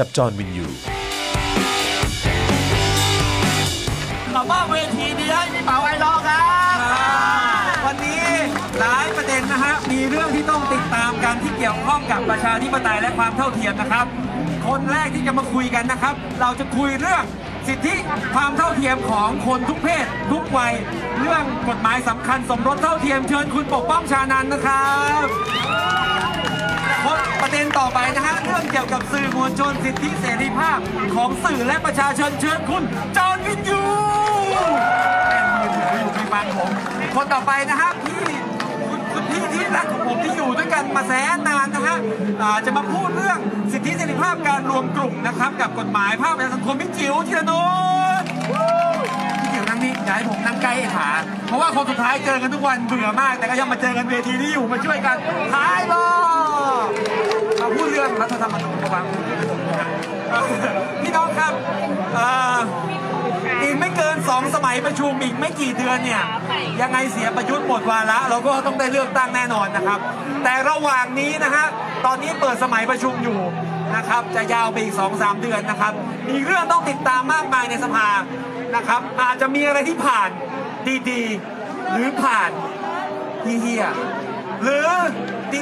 กับจอห์นวิญญูกลับมาเวทีนี้ให้พี่เป๋า iLaw ครับ วันนี้หลายประเด็นนะฮะ มีเรื่องที่ต้องติดตามกันที่เกี่ยวข้องกับประชาธิปไตยและความเท่าเทียมนะครับ คนแรกที่จะมาคุยกันนะครับ เราจะคุยเรื่องสิทธิความเท่าเทียมของคนทุกเพศ ทุกวัย เรื่องกฎหมายสำคัญสมรสเท่าเทียมเชิญคุณปกป้องชานันนะครับประเด็น ต่อไปนะฮะเรื่องเกี่ยวกับสื่อมวลชนสิทธิเสรีภาพของสื่อและประชาชนเชิญคุณจอห์นวินยูแม่ยืนถือยู่ไม่ฟังผมคนต่อไปนะฮะพี่คุณพี่ที่รักของผมที่อยู่ด้วยกันมาแสนนานนะฮะจะมาพูดเรื่องสิทธิเสรีภาพการรวมกลุ่มนะครับกับกฎหมายภาคประชาสังคมพี่จิ๋วธีรนนท์พี่จิ๋วนั่งนี่อย่าให้ผมนั่งใกล้ขาเพราะว่าคนสุดท้ายเจอกันทุกวันเบื่อมาก แต่ก็ยังมาเจอกันเวทีนี้อยู่มาช่วยกันท้ายรอบ พูดเรื่องรัฐธรรมนูญระว่างพี่น้องครับอีกไม่เกินสองสมัยประชุมอีกไม่กี่เดือนเนี่ยยังไงเสียประยุทธ์หมดวาระเราก็ต้องได้เลือกตั้งแน่นอนนะครับ แต่ระหว่างนี้นะฮะตอนนี้เปิดสมัยประชุมอยู่นะครับจะยาวไปอีกสองสามเดือนนะครับ มีเรื่องต้องติดตามมากมายในสภานะครับอาจจะมีอะไรที่ผ่านดีๆ หรือผ่านเฮียๆหรือ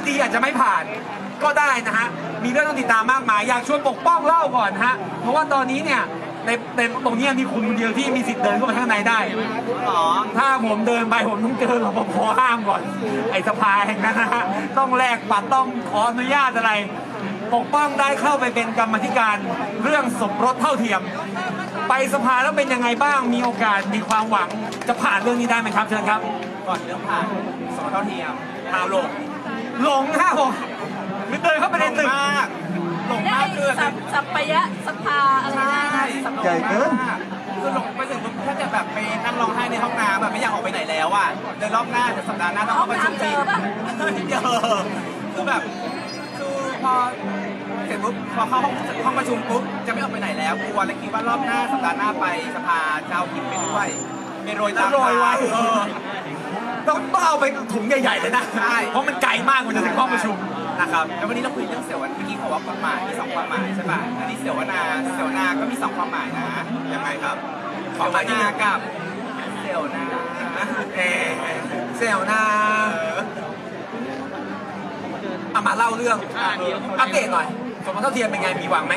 ดีๆอาจจะไม่ผ่าน ก็ได้นะฮะ มีเรื่องต้องติดตามมากมาย อยากชวนปกป้องเล่าก่อนฮะ เพราะว่าตอนนี้เนี่ยในในตรงเนี้ยมีคุณคนเดียวที่มีสิทธิ์เดินเข้าไปข้างในได้ ถ้าผมเดินไปผมต้องเจอรปภห้ามก่อน ไอ้สภาแห่งนั้นนะฮะ ต้องแลกบัตรต้องขออนุญาตอะไร ปกป้องได้เข้าไปเป็นกรรมาธิการเรื่องสมรสเท่าเทียม ไปสภาแล้วเป็นยังไงบ้าง มีโอกาส มีความหวัง จะผ่านเรื่องนี้ได้ไหมครับเชิญครับ ก่อนเรื่องผ่านสมรสเท่าเทียมหาหลงหลงฮะผม เดินเข้าไปในตึกมากหลงได้มากคือสัพสัพพยะสภาอะไรนะสัพใหญ่เกิน คือหลงไปถึงปุ๊บถ้าจะแบบไปนั่งร้องไห้ในห้องน้ำแบบไม่อยากออกไปไหนแล้วอะเดินรอบหน้าเดี๋ยวสัปดาห์หน้าต้องห้อเข้างประชุมน้ำเจจริงอป่ะเจอคือแบบคือพอเสร็จปุ๊บพอเข้าห้องห้องประชุมปุ๊บจะไม่ออกไปไหนแล้วกลัวเลยคิดว่ารอบหน้าสัปดาห์หน้าไปสภาจะเอาหินไปด้วยไปโรยตามโรยไว้เออต้องต้องเอาไปถุงใหญ่ๆเลยนะใช่เพราะมันไกลมากกว่าจะถึงห้องประชุม นะครับแล้ววันนี้เราคุยเรื่องเสวนาเมื่อกี้เขาบอกว่ากฎหมายมีสองความหมายใช่ป่ะอันนี้เสวนาเสวนาก็มีสองความหมายนะยังไงครับคเสวามวหมายที่หนึ่นางกับเสวนาเออเซลนาเอามาเล่าเรื่องอัปเดตหน่อยสมรสเท่าเทียมเป็นไงมีหวังไหม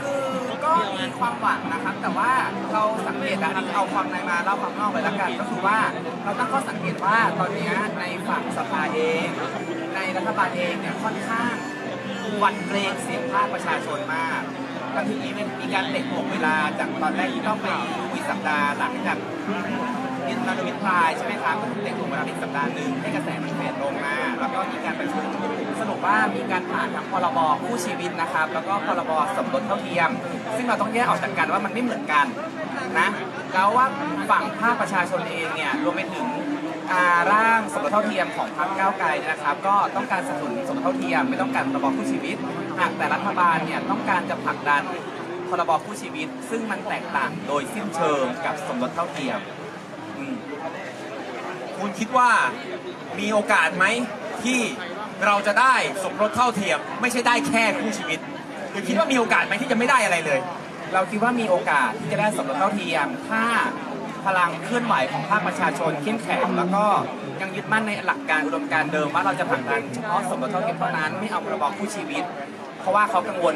คือก็มีความหวังนะครับ แต่ว่าเราสังเกตนะอันนี้เอาความในมาเล่าความนอกเลยละกัน ก็คือว่าเราตั้งข้อสังเกตว่าตอนนี้ในฝั่งสภาเอง ในรัฐบาลเองเนี่ยค่อนข้างวันเกรงเสียงภาคประชาชนมากแล้วทีนี้มันมีการเตะถ่วงเวลาจากตอนแรกที่ต้องไปคุยสัปดาห์หลังจากยินมาโดมิทรายใช่ไหมครับก็เตะถูกเวลาอีกสัปดาห์หนึ่งให้กระแสมันเฟดลงมาแล้วก็มีการประชุมสรุปว่ามีการผ่านทั้งพรบคู่ชีวิตนะครับ แล้วก็พรบสมรสเท่าเทียม ซึ่งเราต้องแยกออกจากกันว่ามันไม่เหมือนกันนะแล้วว่าฝั่งภาคประชาชนเองเนี่ยรวมไปถึง ร่างสมรสเท่าเทียมของพรรคก้าวไกลนะครับ ก็ต้องการสนับสนุนสมรสเท่าเทียมไม่ต้องการพรบคู่ชีวิตหากแต่รัฐบาลเนี่ยต้องการจะผลักดันพรบคู่ชีวิต ซึ่งมันแตกต่างโดยสิ้นเชิงกับสมรสเท่าเทียมอืมคุณคิดว่ามีโอกาสไหมที่เราจะได้สมรสเท่าเทียม ไม่ใช่ได้แค่คู่ชีวิตหรือคิดว่ามีโอกาสไหมที่จะไม่ได้อะไรเลย เราคิดว่ามีโอกาสที่จะได้สมรสเท่าเทียม ถ้า พลังเคลื่อนไหวของภาคประชาชนเข้มแข็งแล้วก็ยังยึดมั่นในหลักการอุดมการณ์เดิมว่าเราจะผลักดันเฉพาะสมรสเท่าเทียมเท่านั้นไม่เอาพรบคู่ชีวิต เพราะว่าเขากังวล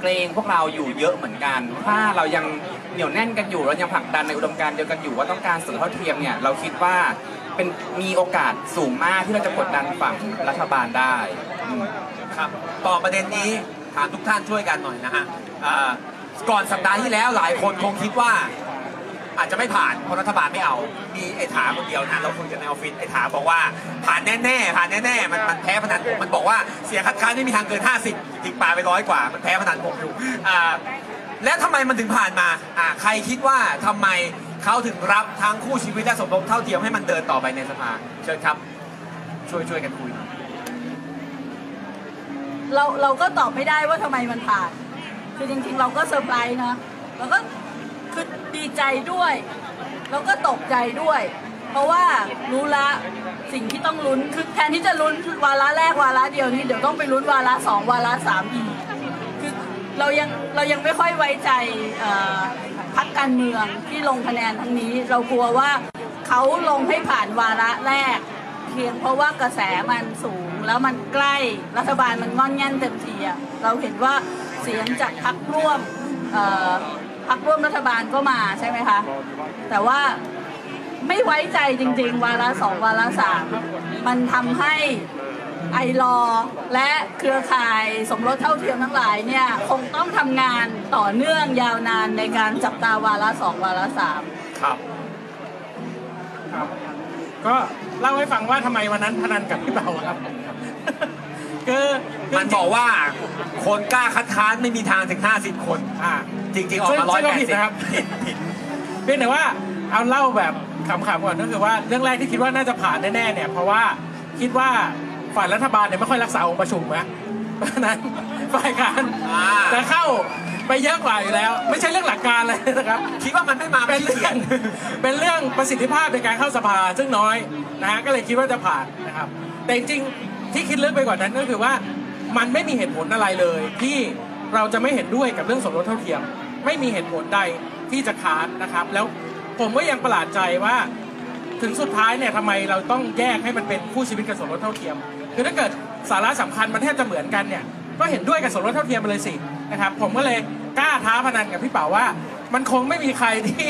เกรงพวกเราอยู่เยอะเหมือนกัน ถ้าเรายังเหนียวแน่นกันอยู่เรายังผลักดันในอุดมการณ์เดียวกันอยู่ว่าต้องการสมรสเท่าเทียมเนี่ยเราคิดว่าเป็นมีโอกาสสูงมากที่เราจะกดดันฝั่งรัฐบาลได้ครับต่อประเด็นนี้ถามทุกท่านช่วยกันหน่อยนะฮะก่อนสัปดาห์ที่แล้วหลายคนคงคิดว่า อาจจะไม่ผ่านเพราะรัฐบาลไม่เอา มีไอ้ถาคนเดียวนะเราคุยกันในออฟฟิศไอ้ถาบอกว่าผ่านแน่ๆผ่านแน่ๆมันมันแพ้พนันผมมันบอกว่าเสียงคัดค้านไม่มีทางเกิน 50จริงปาไปร้อยกว่า มันแพ้พนันผมอยู่อ่าและทำไมมันถึงผ่านมาอ่าใครคิดว่าทำไมเขาถึงรับทั้งคู่ชีวิตและสมรสเท่าเทียมให้มันเดินต่อไปในสภาเชิญครับ ช่วยช่วยกันคุยเราเราก็ตอบไม่ได้ว่าทำไมมันผ่าน คือจริงๆ เราก็เซอร์ไพรส์นะเราก็ ดีใจด้วย แล้วก็ตกใจด้วย เพราะว่ารู้ละสิ่งที่ต้องลุ้นคือแทนที่จะลุ้นวาระแรกวาระเดียวนี้เดี๋ยวต้องไปลุ้นวาระสองวาระสามอีกคือเรายังเรายังไม่ค่อยไว้ใจพักการเมืองที่ลงคะแนนทั้งนี้ เรากลัวว่าเขาลงให้ผ่านวาระแรก เพียงเพราะว่ากระแสมันสูงแล้วมันใกล้รัฐบาลมันงอนแง่นเต็มทีอะเราเห็นว่าเสียงจากพักร่วม พักร่วมรัฐบาลก็มาใช่ไหมคะ แต่ว่าไม่ไว้ใจจริง ๆ วาระสองวาระสามมันทำให้ไอรอว์และเครือข่ายสมรสเท่าเทียมทั้งหลายเนี่ยคงต้องทำงานต่อเนื่องยาวนานในการจับตาวาระสองวาระสามครับครับ ก็เล่าให้ฟังว่าทำไมวันนั้นพนันกับพี่เบาครับ คือคืมันบอกว่าคนกล้าคัดค้านไม่มีทางถึง 50 คนอ่าจริงๆออกมาซึ่งซึ่งก็ผิด180นะครับผิดผิดเพียงแต่ว่าเอาเล่าแบบขำๆก่อนก็คือว่าเรื่องแรกที่คิดว่าน่าจะผ่านแน่ๆเนี่ย เพราะว่าคิดว่าฝ่ายรัฐบาลเนี่ยไม่ค่อยรักษาองค์ประชุมนะเพราะฉะนั้นฝ่ายการอ่าจะเข้าไปเยอะกว่าอยู่แล้ว ไม่ใช่เรื่องหลักการเลยนะครับ คิดว่ามันไม่มาเป็นไม่เรื่เขีอยงนเป็นเรื่องประสิทธิภาพในการเข้าสภาซึ่งน้อยนะฮะก็เลยคิดว่าจะผ่านนะครับ แต่จริงๆ ที่คิดลึกไปกว่านั้นก็คือว่า มันไม่มีเหตุผลอะไรเลย ที่เราจะไม่เห็นด้วยกับเรื่องสมรสเท่าเทียม ไม่มีเหตุผลใดที่จะค้านนะครับ แล้วผมก็ยังประหลาดใจว่า ถึงสุดท้ายเนี่ยทำไมเราต้องแยกให้มันเป็นคู่ชีวิตกับสมรสเท่าเทียม คือถ้าเกิดสาระสำคัญมันแทบจะเหมือนกันเนี่ยก็เห็นด้วยกับสมรสเท่าเทียมไปเลยสินะครับ ผมก็เลยกล้าท้าพนันกับพี่เป๋าว่า มันคงไม่มีใครที่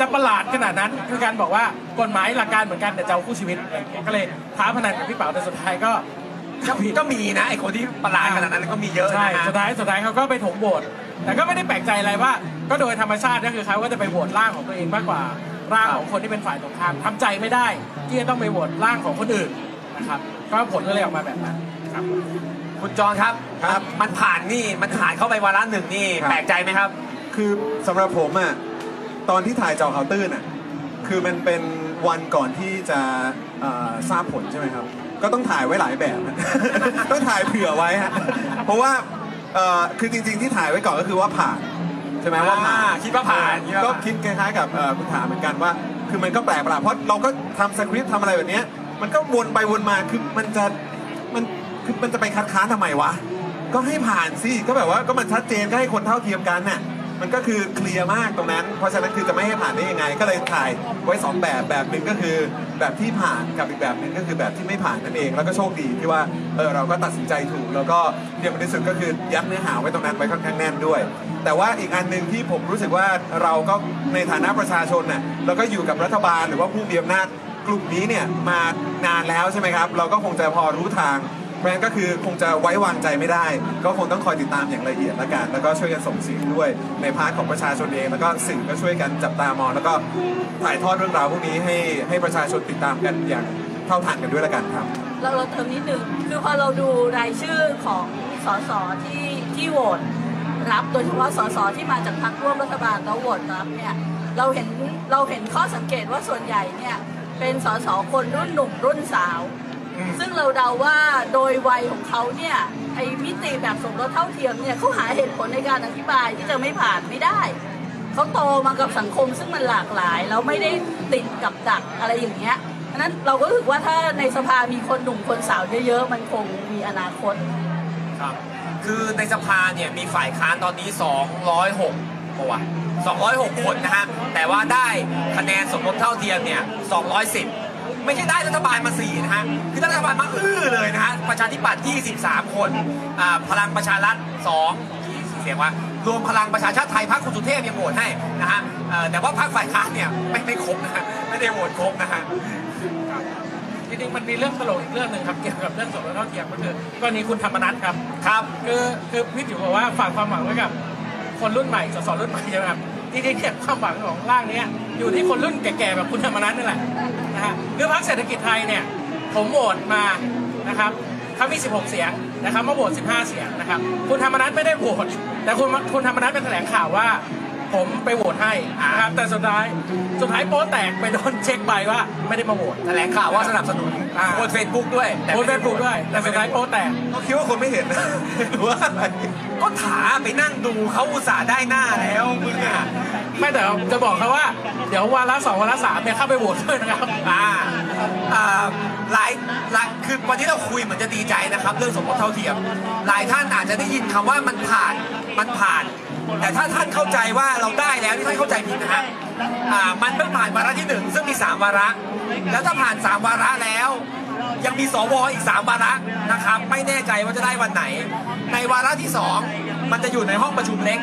จะประหลาดขนาดนั้นคือการบอกว่ากฎหมายหลักการเหมือนกันแต่จะเอาคู่ชีวิตอะไรอย่างเงี้ยก็เลยท้าพนันกับพี่เป๋าแต่สุดท้ายก็ก็ก็มีนะไอ้คนที่ประหลาดขนาดนั้นก็มีเยอะใช่นะฮะสุดท้ายสุดท้ายเขาก็ไปถมโหวตแต่ก็ไม่ได้แปลกใจอะไรว่า ก็โดยธรรมชาติก็คือเขาก็จะไปโหวตร่างของตัวเองมากกว่าร่างของคนที่เป็นฝ่ายตรงข้ามทำใจไม่ได้ ที่จะต้องไปโหวตร่างของคนอื่นนะครับก็ผลก็เลยออกมาแบบนั้นครับคุณจรครับครับ มันผ่านนี่มันผ่านเข้าไปวาระหนึ่งนี่ครับแปลกใจไหมครับ คือสำหรับผมอะ ตอนที่ถ่ายเจอเขาวตื้นอะคือมันเป็นวันก่อนที่จะเอ่อทราบผลใช่ไหมครับ ก็ต้องถ่ายไว้หลายแบบนะ ต้องถ่ายเผื่อไว้ฮะเพราะว่าเอ่อคือจริง ๆที่ถ่ายไว้ก่อนก็คือว่าผ่านใช่ไหมว่าผ่านอ่าคิดว่าผ่านคิดว่าก็ผ่านคิดคล้ายๆกับเอ่อคุณถามเหมือนกันว่า คือมันก็แปลกประหลาดเพราะเราก็ทำสคริปต์ทำอะไรแบบเนี้ยมันก็วนไปวนมาคือมันจะมันคือมันจะไปคัดค้านทำไมวะก็ให้ผ่านสิก็แบบว่าก็มันชัดเจนก็ให้คนเท่าเทียมกันน่ะ มันก็คือเคลียร์มากตรงนั้น เพราะฉะนั้นคือจะไม่ให้ผ่านได้ยังไง ก็เลยถ่ายไว้สองแบบแบบหนึ่งก็คือแบบที่ผ่านกับอีกแบบหนึ่งก็คือแบบที่ไม่ผ่านนั่นเอง แล้วก็โชคดีที่ว่าเออเราก็ตัดสินใจถูก แล้วก็เยี่ยมที่สุดก็คือยัดเนื้อหาไว้ตรงนั้นไว้ค่อนข้างแน่นด้วย แต่ว่าอีกอันหนึ่งที่ผมรู้สึกว่าเราก็ในฐานะประชาชนน่ะเราก็อยู่กับรัฐบาลหรือว่าผู้มีอำนาจกลุ่มนี้เนี่ยมานานแล้วใช่ไหมครับ เราก็คงจะพอรู้ทาง เพราะงั้นก็คือคงจะไว้วางใจไม่ได้ ก็คงต้องคอยติดตามอย่างละเอียดละกัน แล้วก็ช่วยกันส่งเสียงด้วยในพาร์ทของประชาชนเอง แล้วก็สื่อก็ช่วยกันจับตามองแล้วก็ถ่ายทอดเรื่องราวพวกนี้ให้ให้ประชาชนติดตามกันอย่างเท่าทันกันด้วยละกันครับ เราเราเติมนิดนึงคือพอเราดูรายชื่อของสสที่ที่โหวตรับโดยเฉพาะสสที่มาจากพรรคร่วมรัฐบาลแล้วโหวตรับเนี่ยเราเห็นเราเห็นข้อสังเกตว่าส่วนใหญ่เนี่ยเป็นสสคนรุ่นหนุ่มรุ่นสาว ซึ่งเราเดาว่าโดยวัยของเขาเนี่ยไอ้มิติแบบสมรสเท่าเทียมเนี่ยเขาหาเหตุผลในการอธิบายที่จะไม่ผ่านไม่ได้เขาโตมากับสังคมซึ่งมันหลากหลายแล้วไม่ได้ติดกับดักอะไรอย่างเงี้ยะนั้นเราก็รู้สึกว่าถ้าในสภามีคนหนุ่มคนสาวเยอะๆ มันคงมีอนาคต ครับ คือในสภาเนี่ยมีฝ่ายค้านตอนนี้ 206ปะวะ206 คนนะฮะ แต่ว่าได้คะแนนสมรสเท่าเทียมเนี่ย 210 ไม่ใช่ได้รัฐบาลมา4นะฮะคือได้รัฐบาลมาอื้อเลยนะฮะประชาธิปัตย์23 คนอ่าพลังประชารัฐ2เสียงว่ารวมพลังประชาชาติไทยพรรคคุณสุเทพยังโหวตให้นะฮะเอ่อแต่ว่าพรรคฝ่ายค้านเนี่ยไม่ไม่ครบนะฮะไม่ได้โหวตครบนะฮะจริงๆมันมีเรื่องตลกอีกเรื่องหนึ่งครับเกี่ยวกับเรื่องสมรสเท่าเทียมก็คือกรณีคุณธรรมนัฐครับครับ คือคือพี่จิ๋วบอกว่าฝากความหวังไว้กับคนรุ่นใหม่สสรุ่นใหม่ใช่ไหมครับจริงๆเนี่ยความหวังของร่างเนี้ย อยู่ที่คนรุ่นแก่ๆแบบคุณธรรมนัฐนี่แหละนะฮะคือพรรคเศรษฐกิจไทยเนี่ยผมโหวตมานะครับเขามี 16 เสียงนะครับมาโหวต 15 เสียงนะครับ คุณธรรมนัสไม่ได้โหวตแต่คุณคุณธรรมนัสเป็นแถลงข่าวว่า ผมไปโหวตให้นะครับแต่สุดท้ายสุดท้ายโป๊แตกไปโดนเช็คไปว่าไม่ได้มาโหวตแถลงข่าวว่าสนับสนุนอ่าบนเฟซบุ๊กด้วยโพสต์เฟซบุ๊กด้วย แต่สุดท้ายโป๊แตกเขาคิดว่าคนไม่เห็นนะหรือว่าอะไรก็ถาไปนั่งดูเขาอุตส่าห์ได้หน้าแล้วมึงอะไม่แต่จะบอกเขาว่า เดี๋ยววาระสองวาระสามเนี่ยเข้าไปโหวตด้วยนะครับอ่าอ่าหลายหลายคือวันที่เราคุยเหมือนจะดีใจนะครับ เรื่องสมรสเท่าเทียม หลายท่านอาจจะได้ยินคำว่ามันผ่านมันผ่าน แต่ถ้าท่านเข้าใจว่าเราได้แล้วนี่ท่านเข้าใจผิดนะฮะอ่ามันเพิ่งผ่านวาระที่หนึ่งซึ่งมีสามวาระ แล้วถ้าผ่านสามวาระแล้ว ยังมีสวอีกสามวาระนะครับไม่แน่ใจว่าจะได้วันไหน ในวาระที่สองมันจะอยู่ในห้องประชุมเล็ก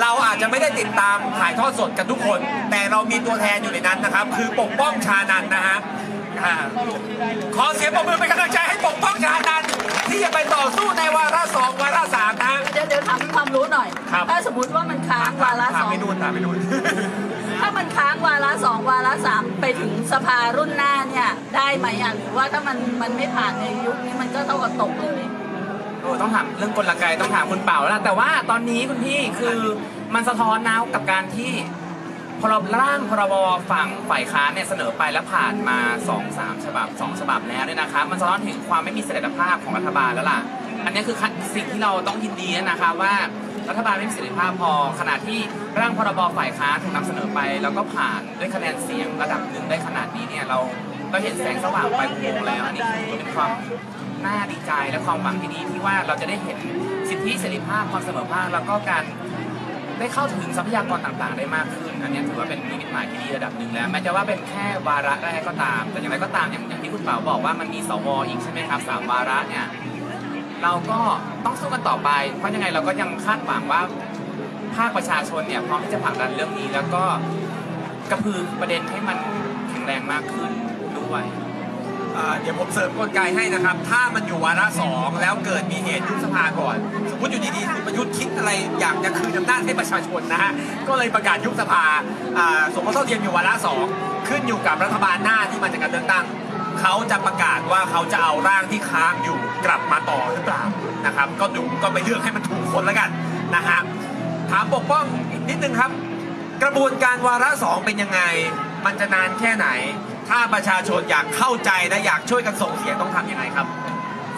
เราอาจจะไม่ได้ติดตามถ่ายทอดสดกันทุกคน แต่เรามีตัวแทนอยู่ในนั้นนะครับ คือปกป้องชานันนะฮะอ่าขอเสียงปรบมือเป็นกำลังใจให้ปกป้องชานันที่จะไปต่อสู้ในวาระสองวาระสาม ครับ ถ้าสมมติว่ามันค้างวาระถาสมองไปนู่นถามไปนู่น ถ้ามันค้างวาระสองวาระสามไปถึงสภารุ่นหน้าเนี่ยได้ไหมอะหรือว่าถ้ามันมันไม่ผ่านในยุคนี้มันก็เท่ากับตกเลยโอ้ต้องถามเรื่องกลไกต้องถามคุณเป่าแล้วล่ะแต่ว่าตอนนี้คุณพี่คือมันสะท้อนนะกับการที่พรบร่างพรบฝั่งฝ่ายค้านเนี่ยเสนอไปแล้วผ่านมา2อสามฉบับสองฉบับแล้วเนี่ยนะครับมันสะท้อนถึงความไม่มีเสถียรภาพของรัฐบาลแล้วล่ะ อันนี้คือสิ่งที่เราต้องยินดีนะครับว่า รัฐบาลไม่มีเสถีภาพพอ ขณะที่ร่างพรบฝ่ายค้านถูกนำเสนอไป แล้วก็ผ่านด้วยคะแนนเสียงระดับหนึ่งได้ขนาดนี้เนี่ยเราเราเห็นแสงสว่างไปลายอุโมงค์แล้วอันนี้ถือเป็นความน่าดีใจและความหวังที่ดีที่ว่าเราจะได้เห็นสิทธิเสรีภาพความเสมอภาคแล้วก็การได้เข้าถึงทรัพยากรต่างๆ ได้มากขึ้น อันนี้ถือว่าเป็นนิมิตหมายที่ดีระดับหนึ่งแล้วแม้จะว่าเป็นแค่วาระแรกก็ตาม แต่อย่างไรก็ตามอย่างที่คุณเปาบอกว่ามันมีสวอีกใช่ไหมครับสามวาระเนี่ย เราก็ต้องสู้กันต่อไป เพราะยังไงเราก็ยังคาดหวังว่าภาคประชาชนเนี่ยพร้อมที่จะผลักดันเรื่องนี้แล้วก็กระพือประเด็นให้มันแข็งแรงมากขึ้นด้วยเดี๋ยวผมเสริมกลไกให้นะครับ ถ้ามันอยู่วาระสองแล้วเกิดมีเหตุยุบสภาก่อน สมมติอยู่ดีๆคุณประยุทธ์คิดอะไรอยากจะคืนอำนาจให้ประชาชนนะฮะ ก็เลยประกาศยุบสภาอ่าสมรสเท่าเทียมอยู่วาระสองขึ้นอยู่กับรัฐบาลหน้าที่มาจากการเลือกตั้ง เขาจะประกาศว่าเขาจะเอาร่างที่ค้างอยู่กลับมาต่อหรือเปล่านะครับ ก็ดูก็ไปเลือกให้มันถูกคนแล้วกันนะฮะถามปกป้องอีกนิดนึงครับ กระบวนการวาระสองเป็นยังไง มันจะนานแค่ไหน ถ้าประชาชนอยากเข้าใจและอยากช่วยกันส่งเสียงต้องทำยังไงครับ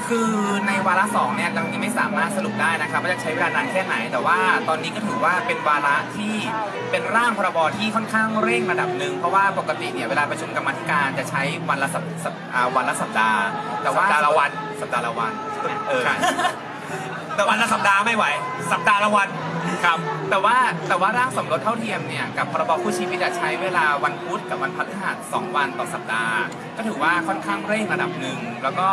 คือในวาระสองเนี่ยเรายังไม่สามารถสรุปได้นะครับว่าจะใช้เวลานานแค่ไหน แต่ว่าตอนนี้ก็ถือว่าเป็นวาระที่เป็นร่างพรบที่ค่อนข้างเร่งระดับหนึ่งเพราะว่าปกติเนี่ยเวลาประชุมกรรมาธิการจะใช้วันละสัปสัปอ่าวันละสัปดาห์ แต่ว่าสัปดาห์ละวันสัปดาห์ละวันเออใช่แต่วันละสัปดาห์ไม่ไหว สัปดาห์ละวันครับแต่ว่าแต่ว่าร่างสมรสเท่าเทียมเนี่ยกับพรบคู่ชีวิตอะใช้เวลาวันพุธกับวันพฤหัสสองวันต่อสัปดาห์ ก็ถือว่าค่อนข้างเร่งระดับหนึ่งแล้วก็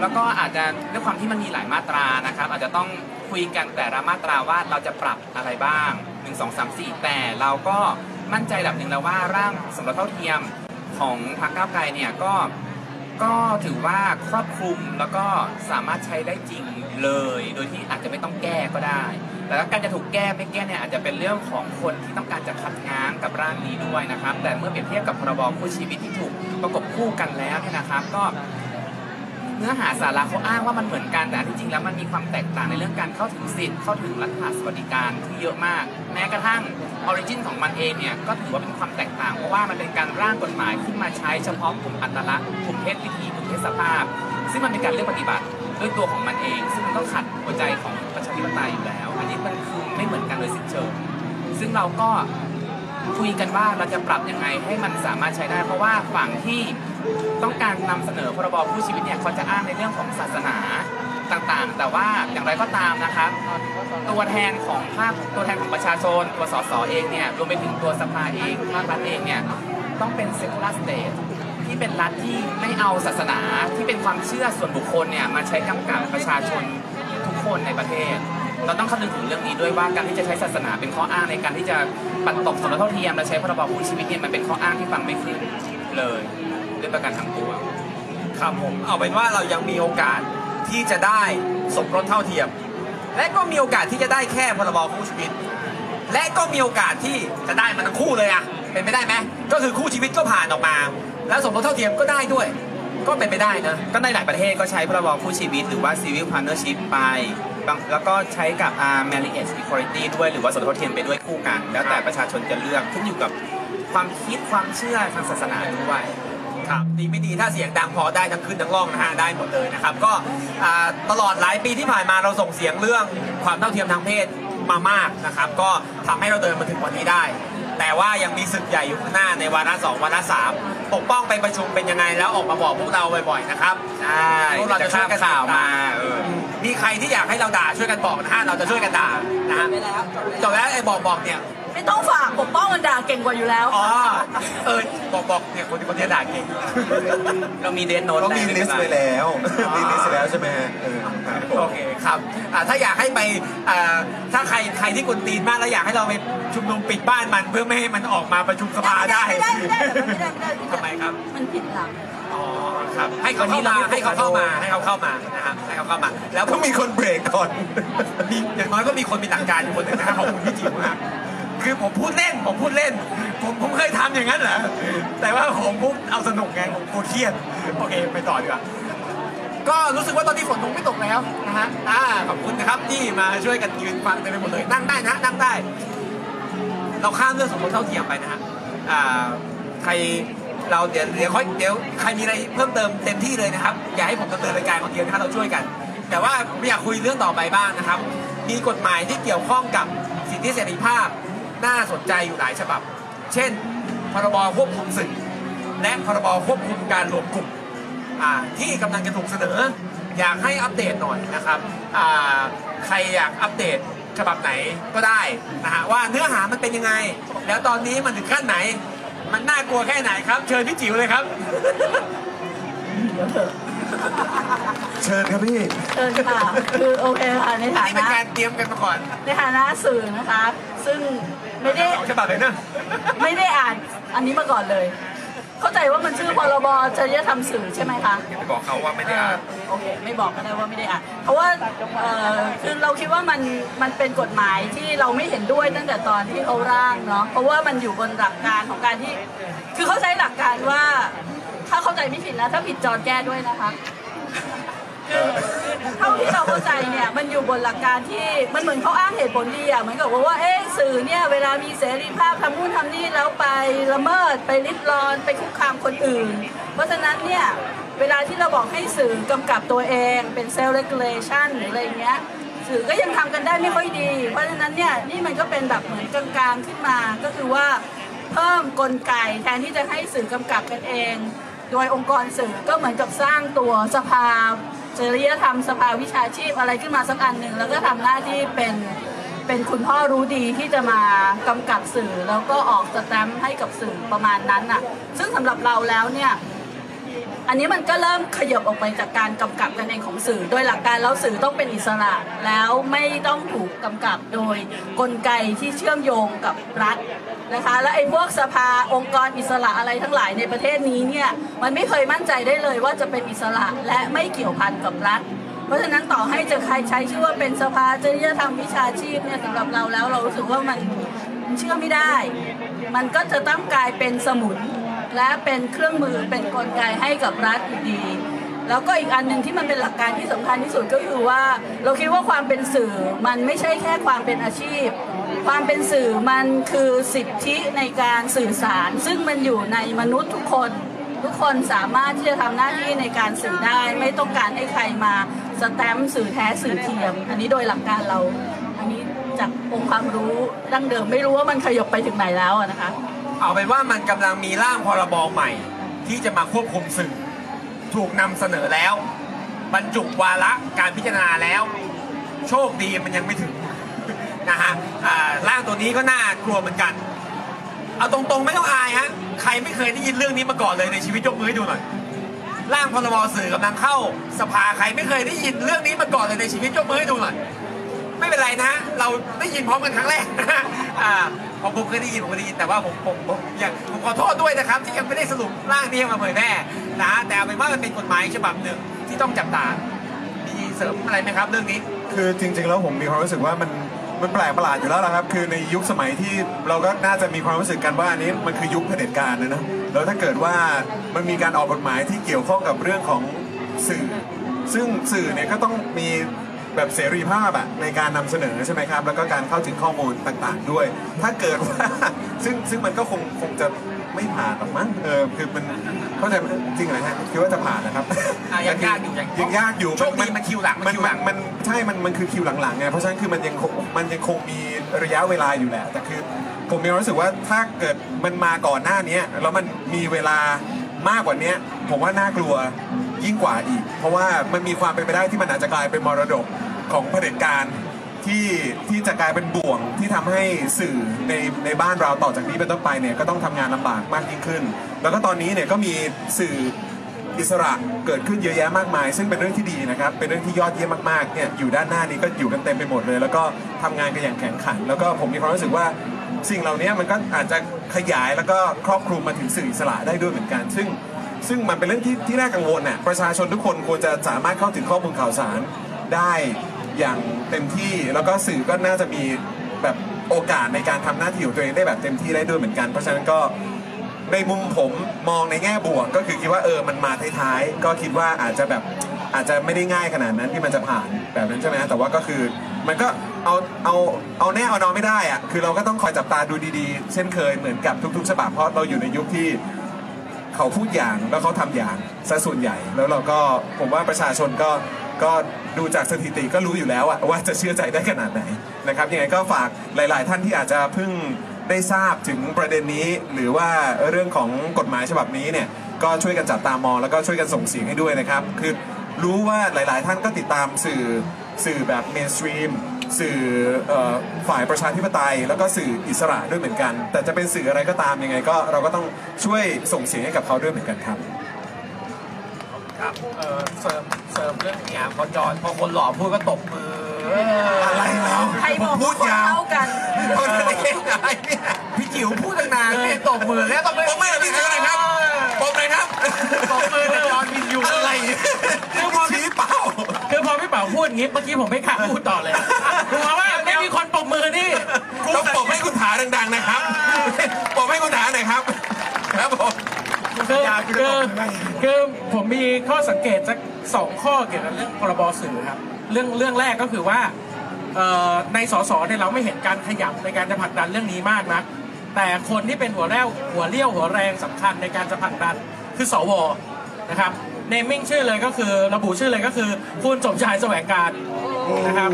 แล้วก็อาจจะด้วยความที่มันมีหลายมาตรานะครับ อาจจะต้องคุยกันแต่ละมาตราว่าเราจะปรับอะไรบ้าง 1 2 3 4 แต่เราก็มั่นใจระดับหนึ่งแล้วว่าร่างสมรสเท่าเทียมของพรรคก้าวไกลเนี่ยก็ก็ถือว่าครอบคลุมแล้วก็สามารถใช้ได้จริงเลย โดยที่อาจจะไม่ต้องแก้ก็ได้แต่ว่าการจะถูกแก้ไม่แก้เนี่ยอาจจะเป็นเรื่องของคนที่ต้องการจะขัดง้างกับร่างนี้ด้วยนะครับ แต่เมื่อเปรียบเทียบกับพรบคู่ชีวิตที่ถูกประกบคู่กันแล้วเนี่ยนะครับ ก็ เนื้อหาสาระเขาอ้างว่ามันเหมือนกันแต่ที่จริงแล้วมันมีความแตกต่างในเรื่องการเข้าถึงสิทธิ์เข้าถึงรัฐสวัสดิการที่เยอะมาก แม้กระทั่งออริจินของมันเองเนี่ยก็ถือว่าเป็นความแตกต่าง เพราะว่ามันเป็นการร่างกฎหมายขึ้นมาใช้เฉพาะกลุ่มอัตลักษณ์กลุ่มเพศวิถีกลุ่มเพศสภาพ ซึ่งมันเป็นการเลือกปฏิบัติด้วยตัวของมันเอง ซึ่งมันก็ขัดหัวใจของประชาธิปไตยอยู่แล้ว อันนี้มันคือไม่เหมือนกันโดยสิ้นเชิงซึ่งเราก็คุยกันว่าเราจะปรับยังไงให้มันสามารถใช้ได้ เพราะว่าฝั่งที่ ต้องการนำเสนอพรบผู้ชีวิตเนี่ยเขาจะอ้างในเรื่องของศาสนาต่างๆ แต่ว่าอย่างไรก็ตามนะครับตัวแทนของภาคตัวแทนของประชาชน ตัวสสเองเนี่ยรวมไปถึงตัวสภาเองภาครัฐเองเนี่ยต้องเป็น secular state ที่เป็นรัฐที่ไม่เอาศาสนาที่เป็นความเชื่อส่วนบุคคลเนี่ยมาใช้กำกับประชาชนทุกคนในประเทศ เราต้องคำนึงถึงเรื่องนี้ด้วยว่าการที่จะใช้ศาสนาเป็นข้ออ้างในการที่จะปัดตกสมรเท่าเทียมและใช้พรบคู่ชีวิตเนี่ยมันเป็นข้ออ้างที่ฟังไม่ขึ้นเลย ด้วยประการทั้งปวงครับผมเอาเป็นว่าเรายังมีโอกาสที่จะได้สมรสเท่าเทียม และก็มีโอกาสที่จะได้แค่พรบคู่ชีวิต และก็มีโอกาสที่จะได้มันทั้งคู่เลยอะเป็นไปได้ไหมก็คือคู่ชีวิตก็ผ่านออกมา แล้วสมรสเท่าเทียมก็ได้ด้วย ก็เป็นไปได้นะ ก็ในหลายประเทศก็ใช้พรบคู่ชีวิต หรือว่า civil partnership ไปบางแล้วก็ใช้กับ marriage equality ด้วยหรือว่าสมรสเท่าเทียมไปด้วยคู่กัน แล้วแต่ประชาชนจะเลือกขึ้นอยู่กับความคิดความเชื่อทางศาสนาด้วย ครับดีไม่ดีถ้าเสียงดังพอได้ทั้งขึ้นทั้งล่องนะฮะได้หมดเลยนะครับ ก็อ่าตลอดหลายปีที่ผ่านมาเราส่งเสียงเรื่องความเท่าเทียมทางเพศมามากนะครับ ก็ทำให้เราเดินมาถึงวันนี้ได้ แต่ว่ายังมีศึกใหญ่อยู่ข้างหน้าในวาระสองวาระสามปกป้องไปประชุมเป็นยังไงแล้วออกมาบอกพวกเราบ่อยๆนะครับใช่พวกเราจะช่วยกันข่าวมาเออมีใครที่อยากให้เราด่าช่วยกันบอกนะฮะเราจะช่วยกันด่านะฮะจบแล้วไอ้บอกบอกเนี่ย ไม่ต้องฝากปกป้องมันด่าเก่งกว่าอยู่แล้วอ๋อเออบอกบอกเนี่ยคนคนนี้ด่าเก่งเรามีเดนโนตก็มีลิสต์ไว้แล้วมีลิสต์ไว้แล้วใช่ไหมฮะเออครับผมโอเคครับอ่าถ้าอยากให้ไปอ่าถ้าใครใครที่กวนตีนมากแล้วอยากให้เราไปชุมนุมปิดบ้านมันเพื่อไม่ให้มันออกมาประชุมสภาได้ไม่ได้ไม่ได้ไม่ได้ไม่ได้ทำไมครับมันผิดหลักอ๋อครับให้เขาเข้ามาให้เขาเข้ามาให้เขาเข้ามานะครับให้เขาเข้ามา แล้วต้องมีคนเบรกก่อนมีอย่างน้อยก็มีคนมีหลักการอยู่คนหนึ่งนะครับขอบคุณพี่จิ๋วมาก คือผมพูดเล่นผมพูดเล่น ผมผมเคยทำอย่างนั้นเหรอแต่ว่าผมพูดเอาสนุกไงผมกลัวเครียดโอเคไปต่อดีกว่าก็รู้สึกว่าตอนนี้ฝนคงไม่ตกแล้วนะฮะอ่าขอบคุณนะครับที่มาช่วยกันยืนฟังเต็มไปหมดเลยนั่งได้นะนั่งได้ เราข้ามเรื่องสมรสเท่าเทียมไปนะฮะอ่าใครเราเดี๋ยวเดี๋ยวค่อยเดี๋ยวใครมีอะไรเพิ่มเติมเต็มที่เลยนะครับ อย่าให้ผมดำเนินรายการคนเดียวนะเราช่วยกัน แต่ว่าผมอยากคุยเรื่องต่อไปบ้างนะครับ มีกฎหมายที่เกี่ยวข้องกับสิทธิเสรีภาพ น่าสนใจอยู่หลายฉบับ เช่น พรบควบคุมสื่อและพรบควบคุมการรวมกลุ่มอ่าที่กำลังจะถูกเสนอ อยากให้อัปเดตหน่อยนะครับอ่าใครอยากอัปเดตฉบับไหนก็ได้นะฮะว่าเนื้อหามันเป็นยังไง แล้วตอนนี้มันถึงขั้นไหน มันน่ากลัวแค่ไหนครับ เชิญพี่จิ๋วเลยครับเชิญครับพี่เชิญค่ะคือโอเคค่ะในฐานี่เป็นนะการเตรียมกันมาก่อนในฐานะสื่อนะคะ ซึ่ง ไม่ได้สองฉบับเลยนะไม่ได้อ่านอันนี้มาก่อนเลย เข้าใจว่ามันชื่อพรบจริยธรรมสื่อใช่ไหมคะบอกเขาว่าไม่ได้อ่านโอเคไม่บอกก็ได้ว่าไม่ได้อ่านเพราะว่าเอ่อคือเราคิดว่ามันมันเป็นกฎหมายที่เราไม่เห็นด้วยตั้งแต่ตอนที่เขาร่างเนาะเพราะว่ามันอยู่บนหลักการของการที่ คือเขาใช้หลักการว่า ถ้าเข้าใจไม่ผิดนะถ้าผิดจอแก้ด้วยนะคะคือคือ เท่าที่เราเข้าใจเนี่ยมันอยู่บนหลักการที่มันเหมือนเขาอ้างเหตุผลดีอะเหมือนกับว่าว่าเอ๊สื่อเนี่ยเวลามีเสรีภาพทำนู่นทำนี่แล้วไปละเมิดไปริดรอนไปคุกคามคนอื่น เพราะฉะนั้นเนี่ยเวลาที่เราบอกให้สื่อกำกับตัวเองเป็นเซลล์เรกูเลชันหรืออะไรเงี้ยสื่อก็ยังทำกันได้ไม่ค่อยดี เพราะฉะนั้นเนี่ยนี่มันก็เป็นแบบเหมือนกลางๆขึ้นมาก็คือว่าเพิ่มกลไกแทนที่จะให้สื่อกำกับกันเอง โดยองค์กรสื่อก็เหมือนกับสร้างตัวสภา จริยธรรมสภาวิชาชีพอะไรขึ้นมาสักอันหนึ่งแล้วก็ทำหน้าที่เป็นเป็นคุณพ่อรู้ดีที่จะมากำกับสื่อ แล้วก็ออกสแตมป์ให้กับสื่อประมาณนั้นน่ะซึ่งสำหรับเราแล้วเนี่ย อันนี้มันก็เริ่มขยับออกไปจากการกำกับกันเองของสื่อ โดยหลักการแล้วสื่อต้องเป็นอิสระแล้วไม่ต้องถูกกำกับโดยกลไกที่เชื่อมโยงกับรัฐนะคะ และไอ้พวกสภาองค์กรอิสระอะไรทั้งหลายในประเทศนี้เนี่ยมันไม่เคยมั่นใจได้เลยว่าจะเป็นอิสระและไม่เกี่ยวพันกับรัฐเพราะฉะนั้นต่อให้จะใครใช้ชื่อว่าเป็นสภาจริยธรรมวิชาชีพเนี่ยสำหรับเราแล้วเรารู้สึกว่ามันมันเชื่อไม่ได้ มันก็จะต้องกลายเป็นสมุน และเป็นเครื่องมือเป็นกลไกให้กับรัฐอยู่ดีแล้วก็อีกอันหนึ่งที่มันเป็นหลักการที่สำคัญที่สุดก็คือว่า เราคิดว่าความเป็นสื่อมันไม่ใช่แค่ความเป็นอาชีพ ความเป็นสื่อมันคือสิทธิในการสื่อสาร ซึ่งมันอยู่ในมนุษย์ทุกคน ทุกคนสามารถที่จะทำหน้าที่ในการสื่อได้ ไม่ต้องการให้ใครมาสแตมป์สื่อแท้สื่อเทียม อันนี้โดยหลักการเรา อันนี้จากองค์ความรู้ดั้งเดิมไม่รู้ว่ามันขยบไปถึงไหนแล้วนะคะ เอาเป็นว่ามันกำลังมีร่างพรบใหม่ ที่จะมาควบคุมสื่อ ถูกนำเสนอแล้ว บรรจุวาระการพิจารณาแล้ว โชคดีมันยังไม่ถึง นะฮะอ่าร่างตัวนี้ก็น่ากลัวเหมือนกัน เอาตรงๆไม่ต้องอายฮะใครไม่เคยได้ยินเรื่องนี้มาก่อนเลยในชีวิตยกมือให้ดูหน่อยร่างพรบสื่อกำลังเข้าสภาใครไม่เคยได้ยินเรื่องนี้มาก่อนเลยในชีวิตยกมือให้ดูหน่อยไม่เป็นไรนะฮะเราได้ยินพร้อมกันครั้งแรกนะฮะอ่า ผมผมเคยได้ยินผมเคยได้ยินแต่ว่าผมผมผมอย่างผมขอโทษด้วยนะครับ ที่ยังไม่ได้สรุปร่างนี้มาเผยแพร่นะแต่เอาเป็นว่ามันเป็นกฎหมายฉบับหนึ่งที่ต้องจับตามีเสริมอะไรไหมครับ เรื่องนี้ คือจริง ๆ แล้วผมมีความรู้สึกว่ามันมันแปลกประหลาดอยู่แล้วละครับ คือในยุคสมัยที่เราก็น่าจะมีความรู้สึกกันว่าอันนี้มันคือยุคเผด็จการนะนะแล้วถ้าเกิดว่ามันมีการออกกฎหมายที่เกี่ยวข้องกับเรื่องของสื่อ ซึ่งสื่อเนี่ยก็ต้องมี แบบเสรีภาพอะในการนำเสนอใช่ไหมครับ แล้วก็การเข้าถึงข้อมูลต่างๆด้วย ถ้าเกิดว่าซึ่งซึ่งมันก็คงคงจะไม่ผ่านหรอกมั้งเออคือมันเข้าใจไหมจริงเหรอฮะคิดว่าจะผ่านนะครับอะยังยากอยู่ยังยังยากอยู่โชคดีมันคิวหลังมันมันคิวหลังมันใช่มันมันคือคิวหลังๆไงเพราะฉะนั้นคือมันยังคงมันยังคงมีระยะเวลาอยู่แหละ แต่คือผมมีความรู้สึกว่าถ้าเกิดมันมาก่อนหน้านี้แล้วมันมีเวลามากกว่านี้ผมว่าน่ากลัว ยิ่งกว่าอีก เพราะว่ามันมีความเป็นไปได้ที่มันอาจจะกลายเป็นมรดกของเผด็จการที่ที่จะกลายเป็นบ่วงที่ทำให้สื่อในในบ้านเราต่อจากนี้เป็นต้นไปเนี่ยก็ต้องทำงานลำบากมากยิ่งขึ้น แล้วก็ตอนนี้เนี่ยก็มีสื่ออิสระเกิดขึ้นเยอะแยะมากมาย ซึ่งเป็นเรื่องที่ดีนะครับ เป็นเรื่องที่ยอดเยี่ยมมากๆเนี่ยอยู่ด้านหน้านี้ก็อยู่กันเต็มไปหมดเลย แล้วก็ทำงานกันอย่างแข็งขัน แล้วก็ผมมีความรู้สึกว่าสิ่งเหล่านี้มันก็อาจจะขยายแล้วก็ครอบคลุมมาถึงสื่ออิสระได้ด้วยเหมือนกัน ซึ่ง ซึ่งมันเป็นเรื่องที่ที่น่ากังวลน่ะประชาชนทุกคนควรจะสามารถเข้าถึงข้อมูลข่าวสารได้อย่างเต็มที่แล้วก็สื่อก็น่าจะมีแบบโอกาสในการทำหน้าที่ของตัวเองได้แบบเต็มที่ได้ด้วยเหมือนกัน เพราะฉะนั้นก็ในมุมผมมองในแง่บวก ก็คือคิดว่าเออมันมาท้ายๆ ก็คิดว่าอาจจะแบบอาจจะไม่ได้ง่ายขนาดนั้นที่มันจะผ่านแบบนั้นใช่ไหมแต่ว่าก็คือมันก็เอาเอาเอาแน่เอานอนไม่ได้อะคือเราก็ต้องคอยจับตาดูดีๆ เช่นเคยเหมือนกับทุก ๆ ฉบับเพราะเราอยู่ในยุคที่ เขาพูดอย่างแล้วเขาทำอย่างซะส่วนใหญ่ แล้วเราก็ผมว่าประชาชนก็ก็ดูจากสถิติก็รู้อยู่แล้วว่าจะเชื่อใจได้ขนาดไหนนะครับยังไงก็ฝากหลาย ๆ ท่านที่อาจจะเพิ่งได้ทราบถึงประเด็นนี้ หรือว่าเรื่องของกฎหมายฉบับนี้เนี่ยก็ช่วยกันจับตามองแล้วก็ช่วยกันส่งเสียงให้ด้วยนะครับ คือรู้ว่าหลาย ๆ ท่านก็ติดตามสื่อสื่อแบบเมนสตรีม สื่ออฝ่ายประชาธิปไตย แล้วก็สื่ออิสระด้วยเหมือนกัน แต่จะเป็นสื่ออะไรก็ตามยังไงก็เราก็ต้องช่วยส่งเสียงให้กับเขาด้วยเหมือนกันครับครับเสริมเสริมเรื่องเนี่ยพอจอนพอคนหล่อพูดก็ตบมือ อออะไรแล้วใครบอกว่าคนเท่ากันคนเล่นอะไรเนี่ยพี่จิ๋วพูดตั้งนานเนี่ยตบมือแล้วตบมือผมไม่ได้พี่เลยครับผมเลยครับตบมือกับจอนวินยูอะไรชี้เป้าคือพอพี่เป๋าพูดอย่างงี้เมื่อกี้ผมไม่กล้าพูดต่อเลยผมว่าไม่มีคนปรบมือนี่ต้องปรบให้คุณถาดังๆนะครับปรบให้คุณถาหน่อยครับครับผมคือคือคือผมมีข้อสังเกตสักสองข้อเกี่ยวกับเรื่องพรบสื่อครับ เรื่องเรื่องแรกก็คือว่าในสสเนี่ยเราไม่เห็นการขยับในการจะผลักดันเรื่องนี้มากนะแต่คนที่เป็นหัวแรวหัวเลี้ยวหัวแรงสำคัญในการจะผลักดันคือสวนะครับเนมมิ่งชื่อเลยก็คือระบุชื่อเลยก็คือคุณสมชายแสวงการ นะครับ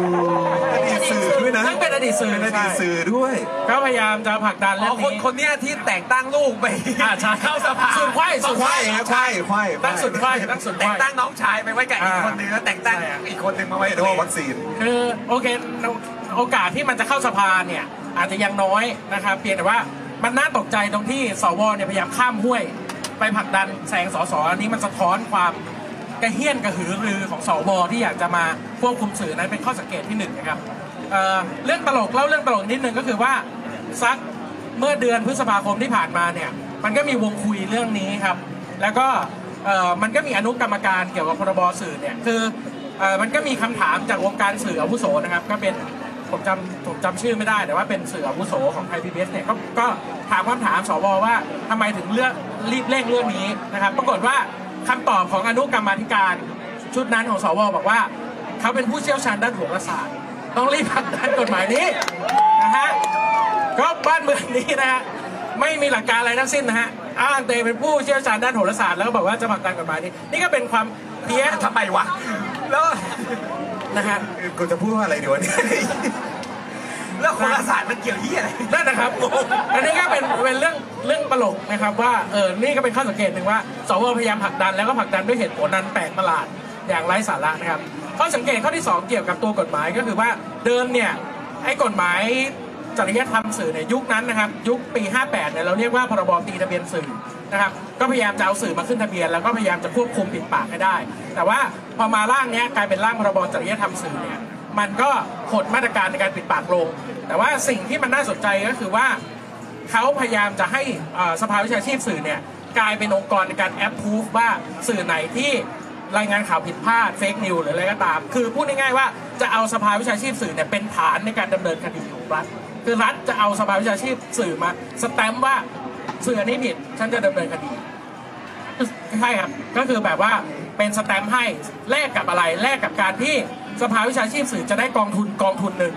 อดีตสื่อด้วยนะซึ่งเป็นอดีตสื่อเป็นอดีตใช่สื่อด้วย ก็พยายามจะผลักดันอ๋เรื่อองคนนี้คนเนี้ยที่แต่งตั้งลูกไปอ่าใช่เข้าสภาสุดไขว้สุดควายฮะควายควายตั้งสุดไขว้ตั้งสุดไขแต่ว้งตั้งน้องชายไปไว้กับอีกคนนึงแล้วแต่งตั้งอีกคนนึงมาไว้เรียกว่าวัคซีน คือโอเคโอกาสที่มันจะเข้าสภาเนี่ยอาจจะยังน้อยนะครับเพียงแต่ว่ามันน่าตกใจตรงที่สวเนี่ยพยายามข้ามห้วย ไปผลักดันแสงสสอันนี้มันสะท้อนความ กระเฮี้ยนกระหือรือของสวที่อยากจะมาควบคุมสื่อนั้นเป็นข้อสังเกตที่หนึ่งนะครับเเรื่องตลกเล่าเรื่องตลกนิดนึงก็คือว่าซักเมื่อเดือนพฤษภาคมที่ผ่านมาเนี่ยมันก็มีวงคุยเรื่องนี้ครับ แล้วก็มันก็มีอนุกรรมการเกี่ยวกับพรบสื่อเนี่ยคืออมันก็มีคำถามจากวงการสื่ออาวุโสนะครับ ก็เป็นผมจำผมจำชื่อไม่ได้ แต่ว่าเป็นสื่ออาวุโสของไทยพีบีเนี่ยก็ก็ถามคำถามสวว่าทำไมถึงเลือกรีบเร่งเรื่องนี้นะครับ ปรากฏว่า คำตอบของอนุกรรมาธิการ ชุดนั้นของสวบอกว่า เขาเป็นผู้เชี่ยวชาญด้านโหราศาสตร์ ต้องรีบผลักดันกฎหมายนี้นะฮะก็บ้านเมืองนี้นะฮะไม่มีหลักการอะไรทั้งสิ้นนะฮะอ้างเตเป็นผู้เชี่ยวชาญด้านโหราศาสตร์แล้วก็บอกว่าจะผลักดันกฎหมายนี้ นี่ก็เป็นความเพี้ยนทำไมวะแล้วนะฮะกูจะพูดว่าอะไรดีวะเนี่ย แล้วโหราศาสตร์มันเกี่ยวที่อะไรนั่นนะครับอันนี้ก็เป็นเป็นเรื่องเรื่องตลกนะครับว่าเออนี่ก็เป็นข้อสังเกตหนึ่งว่าสวพยายามผลักดันแล้วก็ผลักดันด้วยเหตุผลนั้นแปลกประหลาดอย่างไร้สาระนะครับข้อสังเกตข้อที่สองเกี่ยวกับตัวกฎหมายก็คือว่าเดิมเนี่ยไอ้กฎหมายจริยธรรมสื่อในยยุคนั้นนะครับยุคปี 58เนี่ยเราเรียกว่าพรบตีทะเบียนสื่อนะครับก็พยายามจะเอาสื่อมาขึ้นทะเบียน แล้วก็พยายามจะควบคุมปิดปากให้ได้ แต่ว่าพอมาร่างเนี้ยกลายเป็นร่างพรบจริยธรรมสื่อเนี่ย มันก็หดมาตรการในการปิดปากลง แต่ว่าสิ่งที่มันน่าสนใจก็คือว่าเขาพยายามจะให้สภาวิชาชีพสื่อเนี่ยกลายเป็นองค์กรในการแอปพูฟว่าสื่อไหนที่รายงานข่าวผิดพลาดเฟกนิวหรืออะไรก็ตาม คือพูดง่ายๆว่าจะเอาสภาวิชาชีพสื่อเนี่ยเป็นฐานในการดำเนินคดีของรัฐ คือรัฐจะเอาสภาวิชาชีพสื่อมาสแตมป์ว่าสื่อนนี้ผิดฉันจะดำเนินคดีใช่ครับก็คือแบบว่าเป็นสแตมป์ให้แลกกับอะไรแลกกับการที่ สภาวิชาชีพสื่อจะได้กองทุนกองทุนหนึ่ง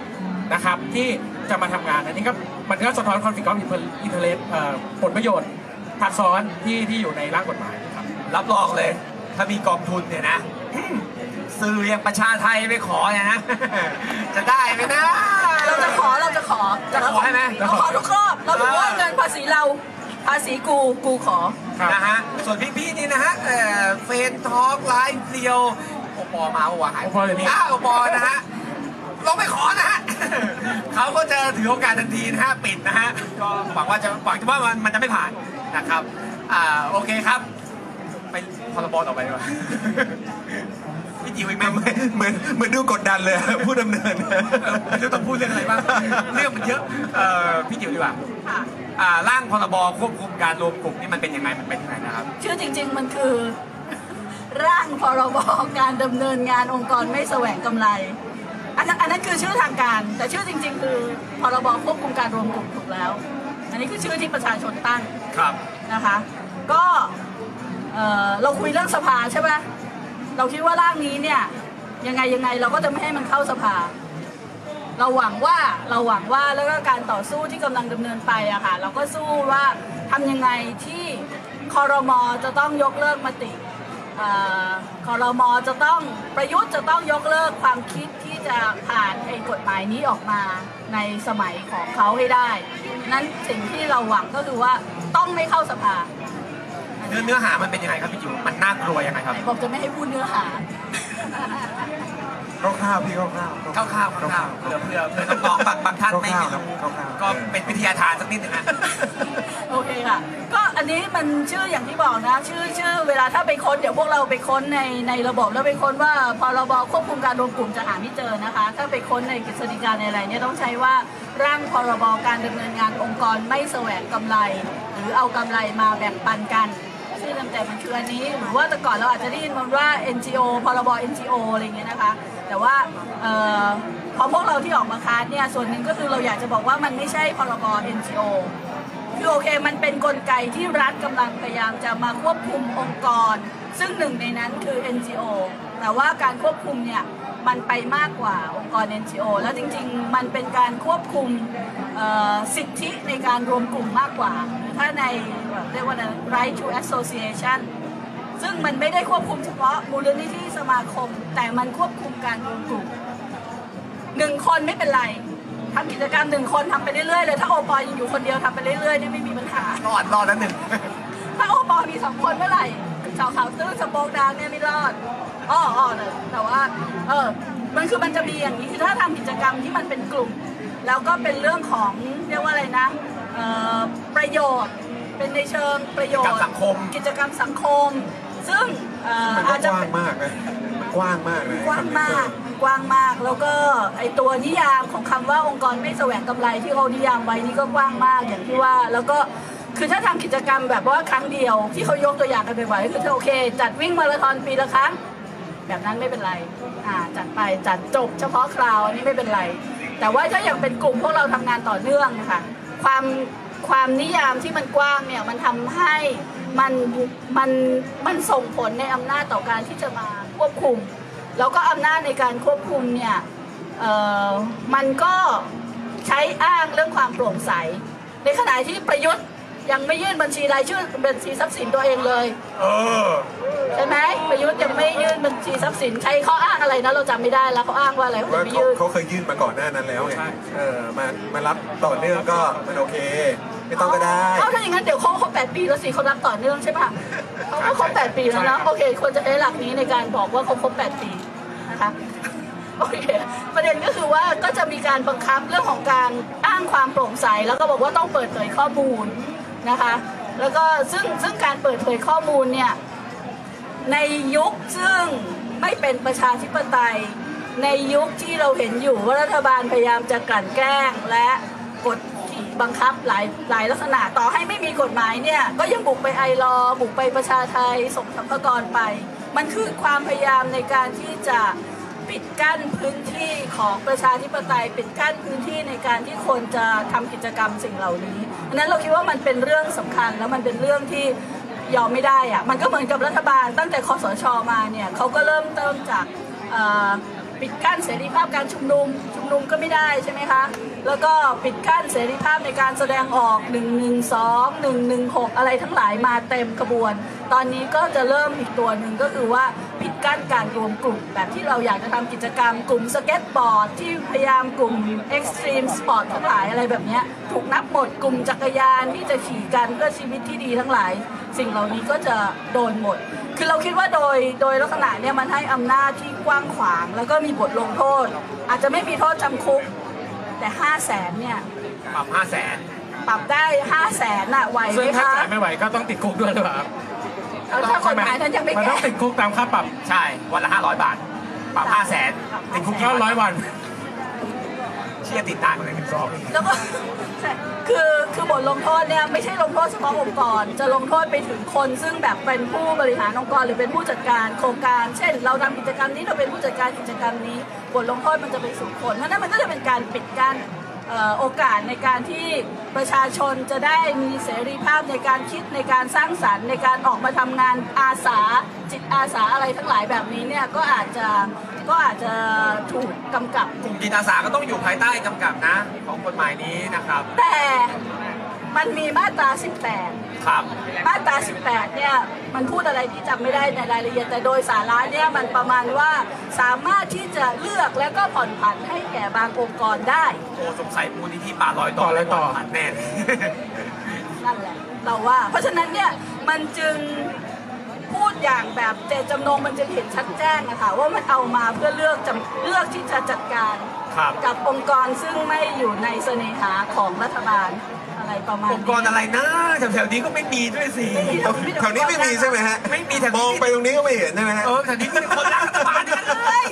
นะครับที่จะมาทำงานอันนี้ก็มันก็สะท้อนคอนฟ lict of interest เอ่อผลประโยชน์ทับซ้อนที่ที่อยู่ในร่างกฎหมายครับรับรองเลย ถ้ามีกองทุนเนี่ยนะสื่ออย่างประชาไทยไปขอเนี่ยนะจะได้ไหมนะเราจะขอเราจะขอจะขอให้ไหมเราขอทุกรอบเราถือว่าเงินภาษีเราภาษีกูกูขอครับนะฮะส่วนพี่ๆนี่นะฮะเอ่อเฟนทอล์กไลฟ์เดียวโอ ปอมาโอวะหายโอปออยู่นี่ อ้าวโอปอนะฮะลองไปขอนะฮะ เขาก็จะถือโอกาสทันทีนะฮะปิดนะฮะก็หวังว่าจะหวังว่ามันมันจะไม่ผ่านนะครับ อ่าโอเคครับ ไปพรบต่อไปดีกว่าพี่จิ๋วอีกไหมเหมือนเหมือนเหมือนดูกดดันเลย ผู้ดำเนินไม่รู้ต้องพูดเรื่องอะไรบ้างเรื่องมันเยอะเอ่อพี่จิ๋วดีกว่าค่ะอ่าร่างพรบควบคุมการรวมกลุ่มนี่มันเป็นยังไงมันเป็นยังไงนะครับ ชื่อจริง ๆ มันคือ ร่างพรบการดำเนินงานองค์กรไม่แสวงกำไรอันนั้นอันนั้นคือชื่อทางการ แต่ชื่อจริง ๆ คือพรบควบคุมการรวมกลุ่มถูกแล้ว อันนี้คือชื่อที่ประชาชนตั้งครับนะคะ ก็เอ่อเราคุยเรื่องสภาใช่ไหมเราคิดว่าร่างนี้เนี่ยยังไงยังไงเราก็จะไม่ให้มันเข้าสภา เราหวังว่าเราหวังว่าแล้วก็การต่อสู้ที่กำลังดำเนินไปอะค่ะเราก็สู้ว่าทำยังไงที่คอรมอจะต้องยกเลิกมติเอ่อ คอรมอจะต้องประยุทธ์จะต้องยกเลิกความคิดที่จะผ่านไอ้กฎหมายนี้ออกมาในสมัยของเขาให้ได้ นั้นสิ่งที่เราหวังก็คือว่าต้องไม่เข้าสภา เนื้อเนื้อหามันเป็นยังไงครับพี่จิ๋วมันน่ากลัวยังไงครับไหนบอกจะไม่ให้พูดเนื้อหาคร่าวๆพี่คร่าวๆคร่าวๆคร่าวๆเพื่อเพื่อเพื่อน้องๆบางบางท่านไม่ไม่รู้คร่าวๆก็เป็นวิทยาทานสักนิดหนึงนะโอเคค่ะ ก็อันนี้มันชื่ออย่างที่บอกนะ ชื่อชื่อเวลาถ้าไปค้นเดี๋ยวพวกเราไปค้นในในระบบแล้วไปค้นว่าพรบควบคุมการรวมกลุ่มจะหาไม่เจอนะคะ ถ้าไปค้นในกฤษฎีกาในอะไรเนี่ยต้องใช้ว่าร่างพรบการดำเนินงานองค์กรไม่แสวงกำไร หรือเอากำไรมาแบ่งปันกันชื่อเต็มๆมันคืออันนี้หรือว่าแต่ก่อนเราอาจจะได้ยินมันว่า NGO พรบ NGO อะไรอย่างเงี้ยนะคะ แต่ว่าเอ่อพอพวกเราที่ออกมาค้านเนี่ยส่วนหนึ่งก็คือเราอยากจะบอกว่ามันไม่ใช่พรบ NGO คือโอเคมันเป็นนกลไกที่รัฐกำลังพยายามจะมาควบคุมองค์กร ซึ่งหนึ่งในนั้นคือ NGO แต่ว่าการควบคุมเนี่ยมันไปมากกว่าองค์กร NGO แล้วจริงๆ มันเป็นการควบคุมสิทธิในการรวมกลุ่มมากกว่า ถ้าในเรียกว่าอะไร right to association ซึ่งมันไม่ได้ควบคุมเฉพาะมูลนิธิสมาคม แต่มันควบคุมการรวมกลุ่มหนึ่งคนไม่เป็นไร ทำกิจกรรมหนึ่งคนทำไปเรื่อยๆเลย ถ้าโอปอลยังอยู่คนเดียวทำไปเรื่อยๆนี่ไม่มีปัญหา รอดรอดแล้วหนึ่ง ถ้าโอปอลมีสองคนเมื่อไหร่ชาวเขาตื้อสโปกดาวเนี่ยไม่รอดอ้ออ้อเลยแต่ว่า เออ มันคือมันจะมีอย่างนี้คือถ้าทำกิจกรรมที่มันเป็นกลุ่ม แล้วก็เป็นเรื่องของเรียกว่าอะไรนะเอ่อประโยชน์ เป็นในเชิงประโยชน์กิจกรรมสังคม กิจกรรมสังคม ซึ่งเอ่อมันก็อาจจะกว้าเป็งนมากนะมันกว้างมากเลยกว้างมากกว้างมากแล้วก็ไอตัวนิยามของคำว่าองค์กรไม่แสวงกำไรที่เขานิยามไว้นี่ก็กว้างมากอย่างที่ว่า แล้วก็คือถ้าทำกิจกรรมแบบว่าครั้งเดียวที่เขายกตัวอย่างกันบ่อยๆก็คือถ้าโอเค จัดวิ่งมาราธอนปีละครั้ง แบบนั้นไม่เป็นไรอ่าจัดไปจัดจบเฉพาะคราวอันนี้ไม่เป็นไร แต่ว่าถ้าอย่างเป็นกลุ่มพวกเราทำงานต่อเนื่องค่ะ ความความนิยามที่มันกว้างเนี่ยมันทำให้ มันมันมันส่งผลในอำนาจต่อการที่จะมาควบคุม แล้วก็อำนาจในการควบคุมเนี่ยเอ่อมันก็ใช้อ้างเรื่องความโปร่งใส ในขณะที่ประยุทธ์ยังไม่ยื่นบัญชีรายชื่อบัญชีทรัพย์สินตัวเองเลยเออใช่ไหมประยุทธ์ยังไม่ยื่นบัญชีทรัพย์สินใช้ข้ออ้างอะไรนะเราจำไม่ได้แล้วเขาอ้างว่าอะไรเขาว่าไม่เขายื่นเขาเคยยื่นมาก่อนหน้านั้นแล้วไงใช่เออมามารับต่อเนื่องก็มันโอเค ไม่ต้องก็ได้เอ้าถ้าอย่างนั้นเดี๋ยวเขาครบแปดปีแล้วสิเขารับต่อเนื่องใช่ปะเขาก็ครบแปดปีแล้วนะโอเคควรจะใช้หลักนี้ในการบอกว่าเขาครบแปดปีนะคะโอเคประเด็นก็คือว่าก็จะมีการบังคับเรื่องของการอ้างความโปร่งใส แล้วก็บอกว่าต้องเปิดเผยข้อมูลนะคะ แล้วก็ซึ่งซึ่งการเปิดเผยข้อมูลเนี่ยในยุคซึ่งไม่เป็นประชาธิปไตย ในยุคที่เราเห็นอยู่ว่ารัฐบาลพยายามจะกลั่นแกล้งและกดขี่ บังคับหลายหลายลักษณะต่อให้ไม่มีกฎหมายเนี่ยก็ยังบุกไปไอรอบุกไปประชาไทยส่งสัมภากรไป มันคือความพยายามในการที่จะปิดกั้นพื้นที่ของประชาธิปไตยปิดกั้นพื้นที่ในการที่คนจะทำกิจกรรมสิ่งเหล่านี้อันนั้นเราคิดว่ามันเป็นเรื่องสำคัญแล้วมันเป็นเรื่องที่ยอมไม่ได้อะมันก็เหมือนกับรัฐบาลตั้งแต่คอสชมาเนี่ยเขาก็เริ่มติมจากปิดกั้นเสรีภาพการชุมนุมชุมนุมก็ไม่ได้ใช่ไหมคะ แล้วก็ปิดกั้นเสรีภาพในการแสดงออก 112 116 อะไรทั้งหลายมาเต็มกระบวน ตอนนี้ก็จะเริ่มอีกตัวหนึ่งก็คือว่าปิดกั้นการรวมกลุ่ม แบบที่เราอยากจะทำกิจกรรมกลุ่มสเก็ตบอร์ดที่พยายามกลุ่ม Extreme Sport ทั้งหลายอะไรแบบนี้ถูกนับหมดกลุ่มจักรยานที่จะขี่กันเพื่อชีวิตที่ดีทั้งหลาย สิ่งเหล่านี้ก็จะโดนหมด คือเราคิดว่าโดยโดยลักษณะเนี่ยมันให้อำนาจที่กว้างขวาง แล้วก็มีบทลงโทษ อาจจะไม่มีโทษจำคุก แต่5 0 0แสนเนี่ยปรับห้าแสนปรับได้5 0 0แสนน่ะไหวไหซึ่มงถ้าคะจ่ายไม่ไหวก็ต้องติดคุกด้วยหรือเปล่าครับเอาถ้ากฎหมายนั้นยังไม่มันแก้ต้องติดคุกตามค่าปรับใช่วันละห้าร้อยบาท ปรับห้าแสนติดคุกเก้าร้อยวัน เชื่อติดตามกันเลยถึงสองแล้วก็ใช่คือคือบทลงโทษเนี่ยไม่ใช่ลงโทษเฉพาะองค์กร จะลงโทษไปถึงคนซึ่งแบบเป็นผู้บริหารองค์กร หรือเป็นผู้จัดการโครงการ เช่น เราทำกิจกรรมนี้เราเป็นผู้จัดการกิจกรรมนี้บ ทลงโทษมันจะไปสู่คนเพราะฉะนั้นมันก็จะเป็นการปิดกั้นเอ่อโอกาสในการที่ประชาชนจะได้มีเสรีภาพในการคิดในการสร้างสรรค์ ในการออกมาทำงานอาสาจิตอาสาอะไรทั้งหลายแบบนี้เนี่ยก็อาจจะก็อาจจะถูกกำกับกลุ่มจิตอาสาก็ต้องอยู่ภายใต้กำกับนะ ของกฎหมายนี้นะครับ แต่มันมีมาตรา 18 ครับ มาตรา 18 เนี่ย มันพูดอะไรที่จำไม่ได้ในรายละเอียดแต่โดยสาระเนี่ยมันประมาณว่าสามารถที่จะเลือกแล้วก็ผ่อนผันให้แก่บางองค์กรได้ โอ้สงสัยมูลนิธิป่าลอยต่อป่าลอยต่อผ่านแน่เลยนั่นแหละเราว่า เพราะฉะนั้นเนี่ยมันจึงพูดอย่างแบบเจตจำนงมันจึงเห็นชัดแจ้งนะคะว่ามันเอามาเพื่อเลือกจำเลือกที่จะจัดการครับกับองค์กรซึ่งไม่อยู่ในเสน่หาของรัฐบาล อะไรประมาณ องค์กรอะไรนะแถวๆนี้ก็ไม่มีด้วยสิแถวนี้ไม่มีใช่ไหมฮะไม่มีแถวมนี้องไปตรงนี้ก็ไม่เห็นใช่ไหมฮะ เออแถวนี้มีคนรักรัฐบาลทั้งนั้นเลย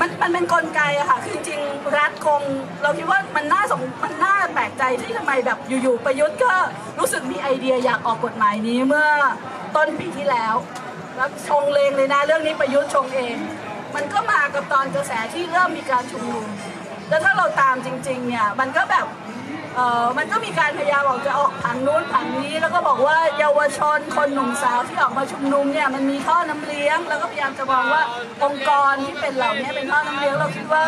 มันมันเป็นกลไกอะค่ะคือจริงๆรัฐคง เราคิดว่ามันน่าสงมันน่าแปลกใจที่ทำไมแบบอยู่ๆประยุทธ์ก็รู้สึกมีไอเดียอยากออกกฎหมายนี้เมื่อต้นปีที่แล้ว แล้วชงเลงเลยนะเรื่องนี้ประยุทธ์ชงเอง มันก็มากับตอนกระแสที่เริ่มมีการชุมนุมแล้วถ้าเราตามจริงๆเนี่ยมันก็แบบ เออมันก็มีการพยายามออกจะออกผังนู้นผังนี้ แล้วก็บอกว่าเยาวชนคนหนุ่มสาวที่ออกมาชุมนุมเนี่ยมันมีท่อน้ำเลี้ยง แล้วก็พยายามจะมองว่าองค์กรที่เป็นเหล่านี้เป็นท่อน้ำเลี้ยงเราคิดว่า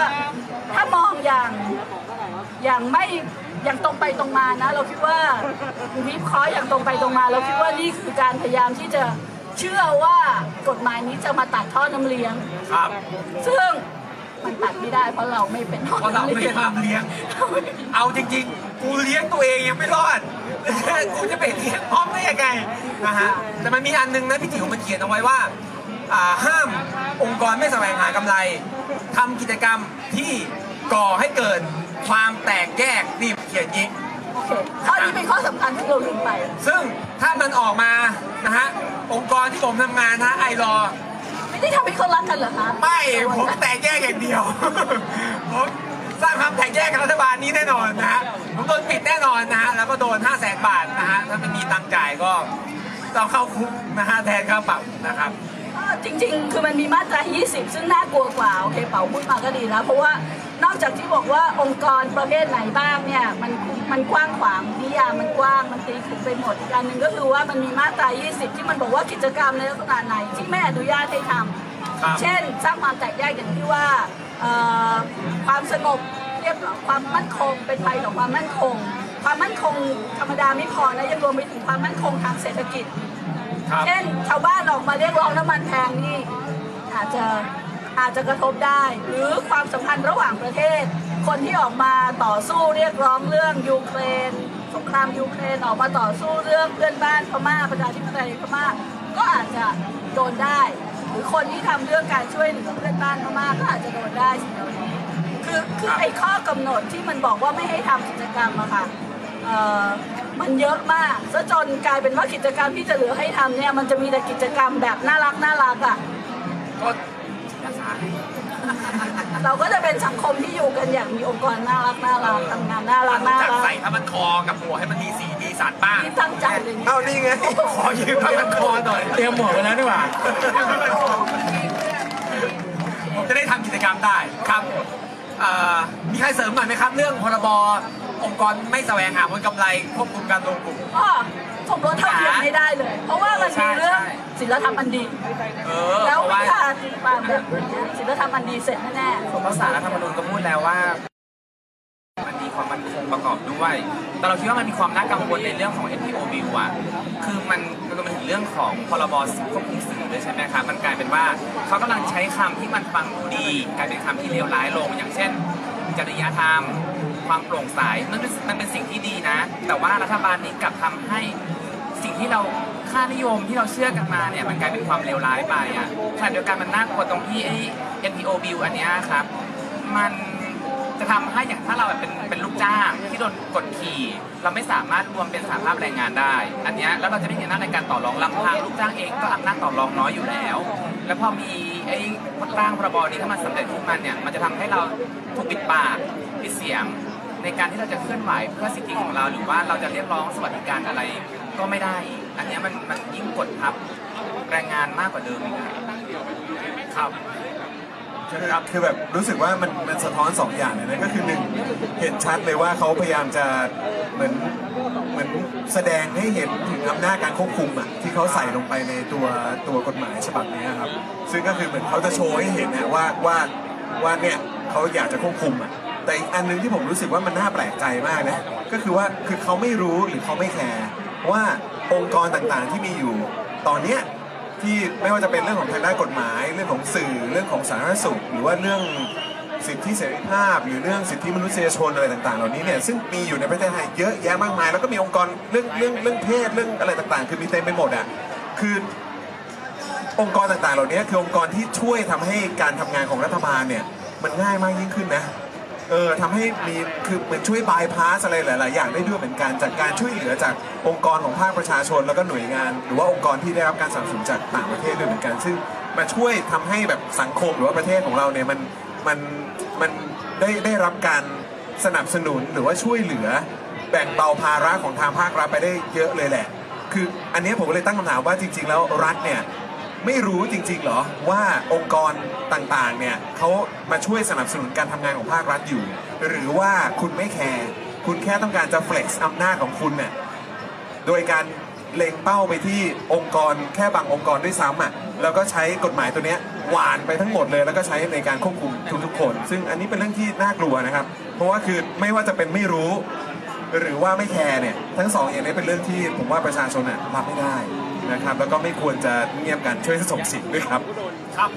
ถ้ามองอย่างอย่างไม่อย่างตรงไปตรงมานะ เราคิดว่าวิเคราะห์อย่างตรงไปตรงมา เราคิดว่านี่คือการพยายามที่จะเชื่อว่ากฎหมายนี้จะมาตัดท่อน้ำเลี้ยงครับ ซึ่งมันตัดไม่ได้เพราะเราไม่เป็นท่อเพราะเราน้ำไม่เลี้ยได้งทำเลี้ยง เอาจริงๆ กูเลี้ยงตัวเองยังไม่รอดกูจะไปเลี้ยงพร้อมได้ยังไงนะฮะแต่มันมีอันนึงนะพี่จิ๋วมันเขียนเอาไว้ว่าอ่าห้ามองค์กรไม่แสวงหากำไรทำกิจกรรมที่ก่อให้เกิดความแตกแยกนี่เขียนอย่างนี้โอเคข้อนี้เป็นข้อสำคัญที่เราลืมไป ซึ่งถ้ามันออกมานะฮะองค์กรที่ผมทำงานนะไอรอไม่ได้ทำให้เขารักกันเหรอคะ ไม่ ผมแตกแยกอย่างเดียวผม สร้างความแตกแยกกับรัฐบาลนี้แน่นอนนะฮะผมโดนปิดแน่นอนนะฮะแล้วก็โดน 5 0 0แสนบาทนะฮะถ้าไม่มีตังค์จ่ายก็ต้องเข้าคุกนะฮะแทนค่าปรับนะครับจริงๆ คือมันมีมาตรา 20 ซึ่งน่ากลัวกว่า โอเค เป๋าพูดมาก็ดีแล้วเพราะว่านอกจากที่บอกว่าองค์กรประเภทไหนบ้างเนี่ย มันมันกว้างขวางนิยามมันกว้าง มันตีขุมไปหมดอีกอันหนึ่งก็คือว่ามันมีมาตรา 20 ที่มันบอกว่ากิจกรรมในลักษณะไหนที่ไม่อนุญาตให้ทครับำเช่น สร้างความแตกแยกอย่างที่ว่าเอ่อ ความสงบเรียบร้อยความมั่นคงเป็นภัยต่อความมั่นคง ความมั่นคงธรรมดาไม่พอนะยังรวมไปถึงความมั่นคงทางเศรษฐกิจครับเช่นชาวบ้านออกมาเรียกร้องน้ำมันแพงนี่อาจจะอาจจะกระทบได้ หรือความสัมพันธ์ระหว่างประเทศ คนที่ออกมาต่อสู้เรียกร้องเรื่องยูเครนสงครามยูเครนออกมาต่อสู้เรื่องเพื่อนบ้านพม่าประชาธิปไตยพม่าก็อาจจะโดนได้ห รือคนที่ทำเรื่องการช่วยเหลือเพื่อนบ้านมากๆก็อาจจะโดนได้สิ่งเหล่านี้คือคือไอ้ข้อกำหนดที่มันบอกว่าไม่ให้ทำกิจกรรมอะค่ะเออมันเยอะมากซะจนกลายเป็นว่ากิจกรรมที่จะเหลือให้ทำเนี่ยมันจะมีแต่กิจกรรมแบบน่ารักน่ารักอะก็จิตอาสา เราก็จะเป็นสังคมที่อยู่กันอย่างมีองค์กรน่ารักน่ารักทำงานน่ารักน่าจัดรักใส่ผ้ามันคอกับหมวกให้มันมีสีมีสันบ้างที่ตั้งใจเลยเอานี่ไง ขอยืมผ้ามันคอหน่อยเตรียมหมวกไว้แล้วดีกว่าผมจะได้ทำกิจกรรมได้ครับเอ่อมีใครเสริมหน่อยไหมครับ เรื่องพรบองค์กรไม่แสวงหาผลกำไรควบคุมการรวมกลุ่ม ก็ สมรสเท่าเทียมไม่ได้เลย เพราะว่ามันมีเรื่องใช่ศีลธรรมอันดีเออแล้วเพราะวิว่าชาศิลปะแบบศีลธรรมอันดีเสร็จแน่เพราะสารรัฐธรรมนูญก็พูดแล้วว่ามันมีความมั่นคงประกอบด้วย แต่เราคิดว่ามันมีความน่ากังวลในเรื่องของ NPO Bill อะคือมันมันก็เป็นถึงเรื่องของพรบควบคุมสื่อด้วยใช่ไหมครับ มันกลายเป็นว่าเขากำลังใช้คำที่มันฟังดูดี กลายเป็นคำที่เลวร้ายลง อย่างเช่น จริยธรรม ความโปร่งใสมันเป็นมันเป็นสิ่งที่ดีนะ แต่ว่ารัฐบาลนี้กลับทำให้สิ่งที่เราค่านิยมที่เราเชื่อกันมาเนี่ยมันกลายเป็นความเลวร้ายไปอะขณะเดียวกันมันน่ากลัวตรงที่ไอ้ NPO Bill อันเนี้ยครับ มันจะทำให้อย่างถ้าเราแบบเป็นเป็นลูกจ้างที่โดนกดขี่เราไม่สามารถรวมเป็นสหภาพแรงงานได้ อันเนี้ยแล้วเราจะไม่มีอำนาจในการต่อรองลำพังลูกจ้างเองก็อำนาจต่อรองน้อยอยู่แล้ว แล้วพอมีไอ้ร่างพรบนี้ถ้ามันสำเร็จขึ้นมาเนี่ยมันจะทำให้เราถูกปิดปากปิดเสียง ในการที่เราจะเคลื่อนไหวเพื่อสิทธิของเราหรือว่าเราจะเรียกร้องสวัสดิการอะไรก็ไม่ได้ อันนี้มันมันยิ่งกดทับแรงงานมากกว่าเดิมอีกอะครับครับคือแบบรู้สึกว่ามันมันสะท้อนสองอย่างเลยนะก็คือหนึ่งเห็นชัดเลยว่าเขาพยายามจะเหมือนเหมือนแสดงให้เห็นถึงอำนาจการควบคุมอะที่เขาใส่ลงไปในตัวตัวกฎหมายฉบับนี้ครับ ซึ่งก็คือเหมือนเขาจะโชว์ให้เห็นนะว่าว่าว่าเนี่ยเขาอยากจะควบคุมอะ แต่อีกอันหนึงที่ผมรู้สึกว่ามันน่าแปลกใจมากนะ ก็คือว่าคือเขาไม่รู้หรือเขาไม่แคร์ว่าองค์กรต่างๆที่มีอยู่ ตอนเนี้ยที่ไม่ว่าจะเป็นเรื่องของทางด้านกฎหมาย เรื่องของสื่อเรื่องของสาธารณสุข หรือว่าเรื่องสิทธิเสรีภาพ หรือเรื่องสิทธิมนุษยชนอะไรต่างๆ เหล่านี้เนี่ยซึ่งมีอยู่ในประเทศไทยเยอะแยะมากมาย แล้วก็มีองค์กรเรื่องเรื่องเรื่องเพศเรื่องอะไรต่างๆ คือมีเต็มไปหมดอะคือองค์กรต่างๆ เหล่านี้คือองค์กรที่ช่วยทำให้การทำงานของรัฐบาลเนี่ยมันง่ายมากยิ่งขึ้นนะ เออทำให้มีคือเหมือนช่วยบายพาสอะไรหลาย ๆ อย่างได้ด้วยเหมือนกันจากการช่วยเหลือจากองค์กรของภาคประชาชน แล้วก็หน่วยงาน หรือว่าองค์กรที่ได้รับการสนับสนุนจากต่างประเทศด้วยเหมือนกัน ซึ่งมาช่วยทำให้แบบสังคมหรือว่าประเทศของเราเนี่ยมันมันมันได้ได้รับการสนับสนุนหรือว่าช่วยเหลือ แบ่งเบาภาระของทางภาครัฐไปได้เยอะเลยแหละ คืออันเนี้ยผมเลยตั้งคำถามว่าจริง ๆ แล้วรัฐเนี่ย ไม่รู้จริงๆเหรอว่าองค์กรต่างๆเนี่ยเขามาช่วยสนับสนุนการทำงานของภาครัฐอยู่ หรือว่าคุณไม่แคร์คุณแค่ต้องการจะ flex อำนาจของคุณเนี่ยโดยการเล็งเป้าไปที่องค์กรแค่บางองค์กรด้วยซ้ำอะแล้วก็ใช้กฎหมายตัวเนี้ยหวานไปทั้งหมดเลย แล้วก็ใช้ในการควบคุมทุกๆคน ซึ่งอันนี้เป็นเรื่องที่น่ากลัวนะครับ เพราะว่าคือไม่ว่าจะเป็นไม่รู้ หรือว่าไม่แคร์เนี่ยทั้งสองอย่างนี้เป็นเรื่องที่ผมว่าประชาชนอะรับไม่ได้ นะครับ แล้วก็ไม่ควรจะเงียบกันช่วยส่งเสิงด้วยครับ ครับ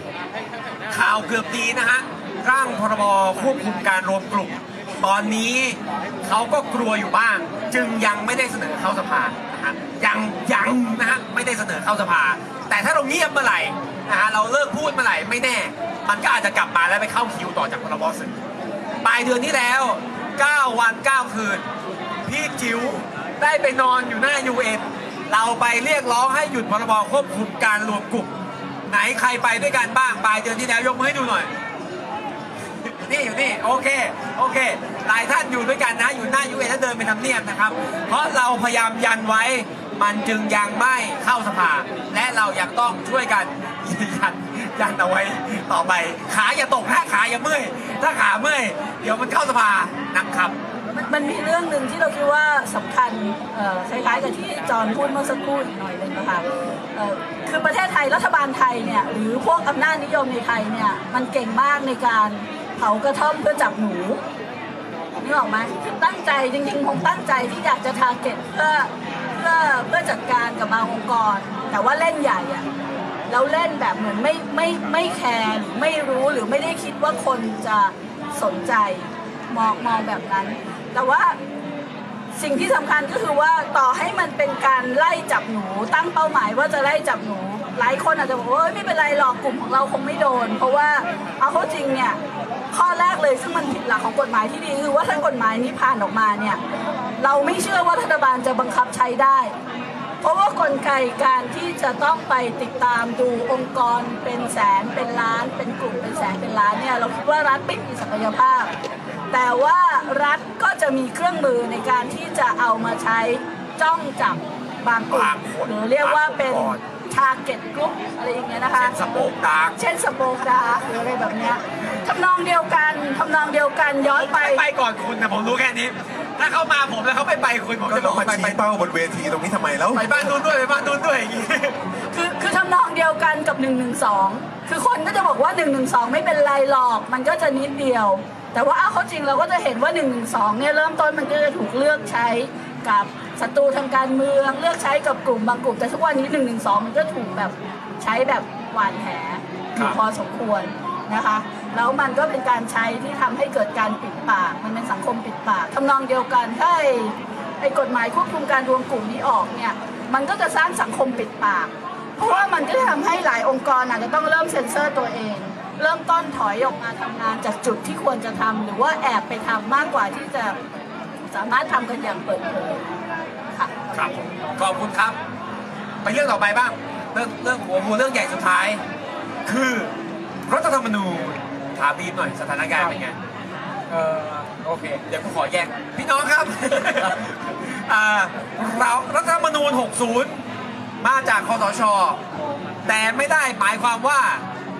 ข่าวเกือบดีนะฮะร่างพรบควบคุมการรวมกลุ่ม ตอนนี้เขาก็กลัวอยู่บ้าง จึงยังไม่ได้เสนอเข้าสภานะฮะยังยังนะฮะไม่ได้เสนอเข้าสภา แต่ถ้าเราเงียบเมื่อไหร่นะฮะเราเลิกพูดเมื่อไหร่ไม่แน่ มันก็อาจจะกลับมาแล้วไปเข้าคิวต่อจากพรบสื่อปลายเดือนที่แล้ว 9 วัน 9 คืน พี่จิ๋วได้ไปนอนอยู่หน้า UN เราไปเรียกร้องให้หยุดพรบควบคุมการรวมกลุ่ม ไหนใครไปด้วยกันบ้างปลายเดือนที่แล้วยกมือให้ดูหน่อยนี่อยู่นี่โอเคโอเค หลายท่านอยู่ด้วยกันนะ อยู่หน้ายูเอถ้าเดินไปทำเนียบนะครับ เพราะเราพยายามยันไว้มันจึงยังไม่เข้าสภา และเรายังต้องช่วยกันยันยันเอาไว้ต่อไป ขาอย่าตกนะขาอย่าเมื่อยถ้าขาเมื่อยเดี๋ยวมันเข้าสภานะครับ มันมันมีเรื่องหนึ่งที่เราคิดว่าสำคัญเอ่อคล้ายๆกับที่จอนพูดเมื่อสักครู่อีกหน่อยหนึงนะคะเอ่อคือประเทศไทยรัฐบาลไทยเนี่ยหรือพวกอำนาจนิยมในไทยเนี่ยมันเก่งมากในการเผากระท่อมเพื่อจับหนูนึกออกไหมตั้งใจจริงๆคงตั้งใจที่อยากจะ target เพื่อเพื่อเพื่อจัดการกับบางองค์กร แต่ว่าเล่นใหญ่อะแล้วเล่นแบบเหมือนไม่ไม่ไม่แคร์หรือไม่รู้หรือไม่ได้คิดว่าคนจะสนใจมองมองแบบนั้น แต่ว่าสิ่งที่สำคัญก็คือว่าต่อให้มันเป็นการไล่จับหนูตั้งเป้าหมายว่าจะไล่จับหนู หลายคนอาจจะบอกว่าไม่เป็นไรหรอกกลุ่มของเราคงไม่โดน เพราะว่าเอาเข้าจริงเนี่ยข้อแรกเลยซึ่งมันผิดหลักของกฎหมายที่ดีคือว่าถ้ากฎหมายนี้ผ่านออกมาเนี่ยเราไม่เชื่อว่ารัฐบาลจะบังคับใช้ได้ เพราะว่ากลไกการที่จะต้องไปติดตามดูองค์กรเป็นแสนเป็นล้าน เป็นกลุ่มเป็นแสนเป็นล้านเนี่ยเราคิดว่ารัฐไม่มีศักยภาพ แต่ว่ารัฐก็จะมีเครื่องมือในการที่จะเอามาใช้จ้องจับบางกลุ่มบางคนหรือเรียกว่าเป็นบางองค์กร target group อะไรอย่างเงี้ยนะคะ เช่น SpokeDark เช่น SpokeDark หรืออะไรแบบเนี้ยทำนองเดียวกันทำนองเดียวกันย้อนไปไปไปก่อนคุณนะผมรู้แค่นี้ ถ้าเขามาผมแล้วเขาไปไปคุณผมก็จะต้บอองกมาไปไปชี้เป้าบนเวทีตรงนี้ทำไมแล้ว ไปบ้านนู้นด้วยไปบ้านนู้นด้วยอย่างงี้คือคือทำนองเดียวกันกับ112คือคนก็จะบอกว่า112ไม่เป็นไรหรอก มันก็จะนิดเดียว แต่ว่าเอาเข้าจริงเราก็จะเห็นว่า112เนี่ยเริ่มต้นมันก็จะถูกเลือกใช้กับศัตรูทางการเมืองเลือกใช้กับกลุ่มบางกลุ่มแต่ทุกวันนี้112มันก็ถูกแบบใช้แบบหวานแหอยู่พอสมควรนะคะแล้วมันก็เป็นการใช้ที่ทำให้เกิดการปิดปาก มันเป็นสังคมปิดปากทำนองเดียวกันถ้าไอ้ไอ้กฎหมายควบคุมการรวมกลุ่มนี้ออกเนี่ยมันก็จะสร้างสังคมปิดปาก เพราะว่ามันก็จะทำให้หลายองค์กรอาจจะต้องเริ่มเซ็นเซอร์ตัวเอง เริ่มต้นถอยออกมาทำงานจากจุดที่ควรจะทำหรือว่าแอบไปทำมากกว่าที่จะสามารถทำกันอย่างเปิดเผยค่ะครับผมขอบคุณครับ ไปเรื่องต่อไปบ้างเรื่องเรื่องหัวหัวเรื่องใหญ่สุดท้าย คือรัฐธรรมนูญถามบีมหน่อยสถานการณ์เป็นไงเออโอเค เดี๋ยวผมขอแยก พี่น้องครับอ่าเรารัฐธรรมนูญ 60 มาจากคอสช แต่ไม่ได้หมายความว่า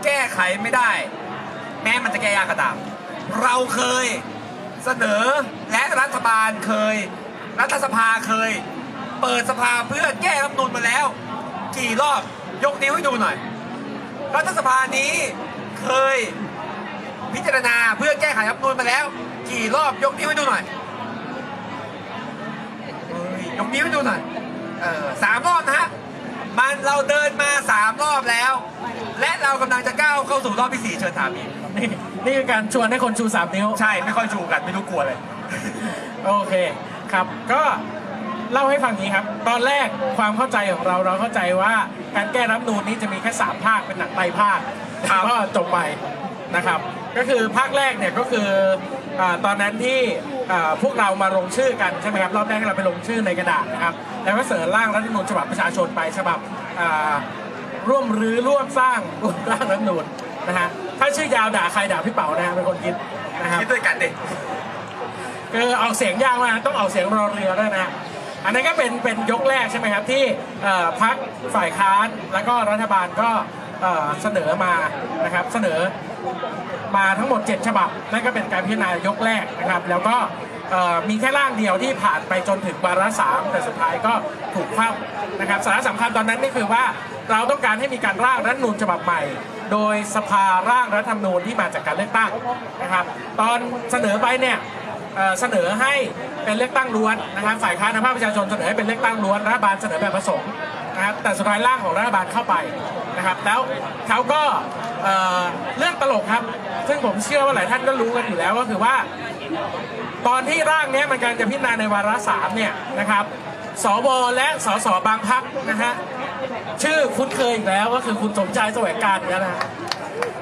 แก้ไขไม่ได้ แม้มันจะแก้ยากก็ตาม เราเคยเสนอและรัฐบาลเคย รัฐสภาเคย เปิดสภาเพื่อแก้รัฐมนูญมาแล้ว กี่รอบยกนิ้วให้ดูหน่อย รัฐสภานี้เคยพิจารณาเพื่อแก้ไขรัฐมนูญมาแล้ว กี่รอบยกนิ้วให้ดูหน่อยยยกนิ้วให้ดูหน่อยเออสามรอบนะฮะ มันเราเดินมาสามรอบแล้ว และเรากำลังจะก้าวเข้าสู่รอบที่สี่เชิญถามอีกนี่นี่คือการชวนให้คนชูสามนิ้ว ใช่ไม่ค่อยชูกันไม่รู้กลัวเลย โอเคครับก็เล่าให้ฟังนี้ครับ ตอนแรกความเข้าใจของเราเราเข้าใจว่าการแก้รัฐธรรมนูญนี้จะมีแค่สามภาคเป็นหนังไตรภาคครับก็จบไปนะครับ ก็คือภาคแรกเนี่ยก็คืออาตอนนั้นที่อ่า พวกเรามาลงชื่อกันใช่ไหมครับรอบแรกที่เราไปลงชื่อในกระดาษนะครับแล้วก็เสนอร่างรัฐธรรมนูญฉบับประชาชนไปฉบับอ่าร่วมรื้อร่วมสร้างร่วมร่างรัฐธรรมนูญนะฮะถ้าชื่อยาวด่าใครด่าพี่เป๋านะฮะเป็นคนคิดนะครับคิดด้วยกันเด็คือออกเสียงยากมากต้องออกเสียงรอเรือด้วยนะอันนั้นก็เป็นเป็นยกแรกใช่ไหมครับที่เอ่อพักฝ่ายค้านแล้วก็รัฐบาลก็ เสนอมานะครับเสนอมาทั้งหมด 7 ฉบับ นั่นก็เป็นการพิจารณายกแรกนะครับ แล้วก็มีแค่ร่างเดียวที่ผ่านไปจนถึงวาระสามแต่สุดท้ายก็ถูกคว่ำนะครับสาระสำคัญตอนนั้นนี่คือว่าเราต้องการให้มีการร่างรัฐนูญฉบับใหม่ โดยสภาร่างรัฐธรรมนูญที่มาจากการเลือกตั้งนะครับ ตอนเสนอไปเนี่ยเเสนอให้เป็นเลือกตั้งล้วนนะครับฝ่ายค้านในภาคประชาชนเสนอให้เป็นเลือกตั้งล้วนรัฐบาลเสนอแบบผสม นะครับแต่สุดท้ายร่างของรัฐบาลเข้าไปนะครับ แล้วเขาก็เอ่อเรื่องตลกครับ ซึ่งผมเชื่อว่าหลายท่านก็รู้กันอยู่แล้วก็คือว่า ตอนที่ร่างเนี้ยมันกำลังจะพิจารณาในวาระสามเนี่ยนะครับสวและสสบางพักนะฮะชื่อคุ้นเคยอีกแล้วก็คือคุณสมชายแสวงการเนี่ยนะฮะ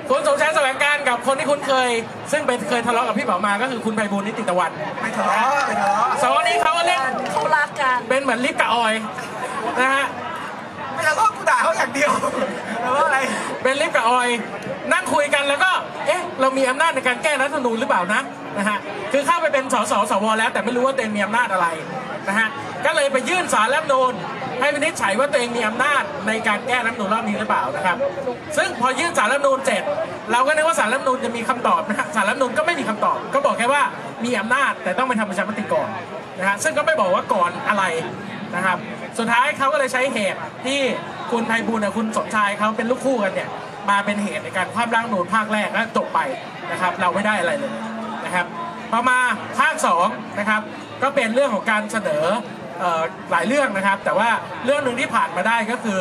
คุณสมชายแสวงการกับคนที่คุ้นเคย ซึ่งเป็นเคยทะเลาะกับพี่เป๋ามาก็คือคุณไพบูลย์นิติตะวันไม่ทะเลาะไม่ทะเลาะสองคนนี้เขาก็เล่นเขารักกันเป็นเหมือนลิฟต์กับออยนะฮะ ไม่ทะเลาะกูด่าเขาอย่างเดียวทะเลาะอะไรเป็นลิฟกับออย นั่งคุยกันแล้วก็ เอ๊ะ เรามีอำนาจในการแก้รัฐธรรมนูญหรือเปล่านะนะฮะคือเข้าไปเป็นสสสวแล้วแต่ไม่รู้ว่าตัวเองมีอำนาจอะไรนะฮะก็เลยไปยื่นสารรัฐธรรมนูญให้วินิจฉัยว่าตัวเองมีอำนาจในการแก้รัฐธรรมนูญรอบนี้หรือเปล่านะครับ ซึ่งพอยื่นสารรัฐธรรมนูญเสร็จเราก็นึกว่าสารรัฐธรรมนูญจะมีคำตอบนะฮะสารรัฐธรรมนูญก็ไม่มีคำตอบ ก็บอกแค่ว่ามีอำนาจแต่ต้องไปทำประชามติก่อนนะฮะซึ่งก็ไม่บอกว่าก่อนอะไรนะครับ สุดท้ายเขาก็เลยใช้เหตุ ที่คุณไพบูลกับคุณสมชายเขาเป็นลูกคู่กันเนี่ยมาเป็นเหตุในการคว่ำร่างนูนภาคแรกแล้วจบไปนะครับ เราไม่ได้อะไรเลยนะครับพอมาภาคสองนะครับก็เป็นเรื่องของการเสนออหลายเรื่องนะครับ แต่ว่าเรื่องหนึ่งที่ผ่านมาได้ก็คือ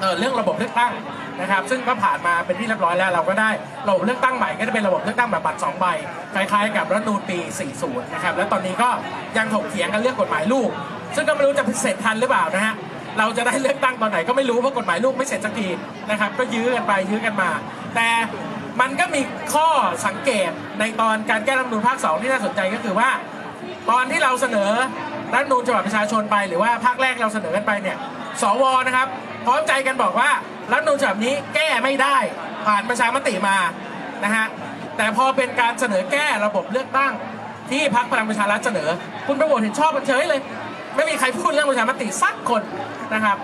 เอเรื่องระบบเลือกตั้งนะครับ ซึ่งก็ผ่านมาเป็นที่เรียบร้อยแล้วเราก็ได้ระบบเลือกตั้งใหม่ก็จะเป็นระบบเลือกตั้งแบบบัตร2ใบคล้ายๆ กับรัฐนูญปี 40 นะครับ แล้วตอนนี้ก็ยังถกเถียงกันเรื่องกฎหมายลูก ซึ่งก็ไม่รู้จะเสร็จทันหรือเปล่านะฮะ เราจะได้เลือกตั้งตอนไหนก็ไม่รู้เพราะกฎหมายลูกไม่เสร็จสักทีนะครับ ก็ยื้อกันไปยื้อกันมา แต่มันก็มีข้อสังเกตในตอนการแก้รัฐมนูญภาค2ที่น่าสนใจก็คือว่า ตอนที่เราเสนอรัฐมนูญฉบับประชาชนไปหรือว่าภาคแรกเราเสนอกันไปเนี่ยสวนะครับพร้อมใจกันบอกว่ารัฐมนูญฉบับนี้แก้ไม่ได้ผ่านประชามติมานะฮะแต่พอเป็นการเสนอแก้ระบบเลือกตั้งที่พรรคพลังประชารัฐเสนอ คุณประโยชน์เห็นชอบกันเฉยเลย ไม่มีใครพูดเรื่องประชามติสักคนนะครับ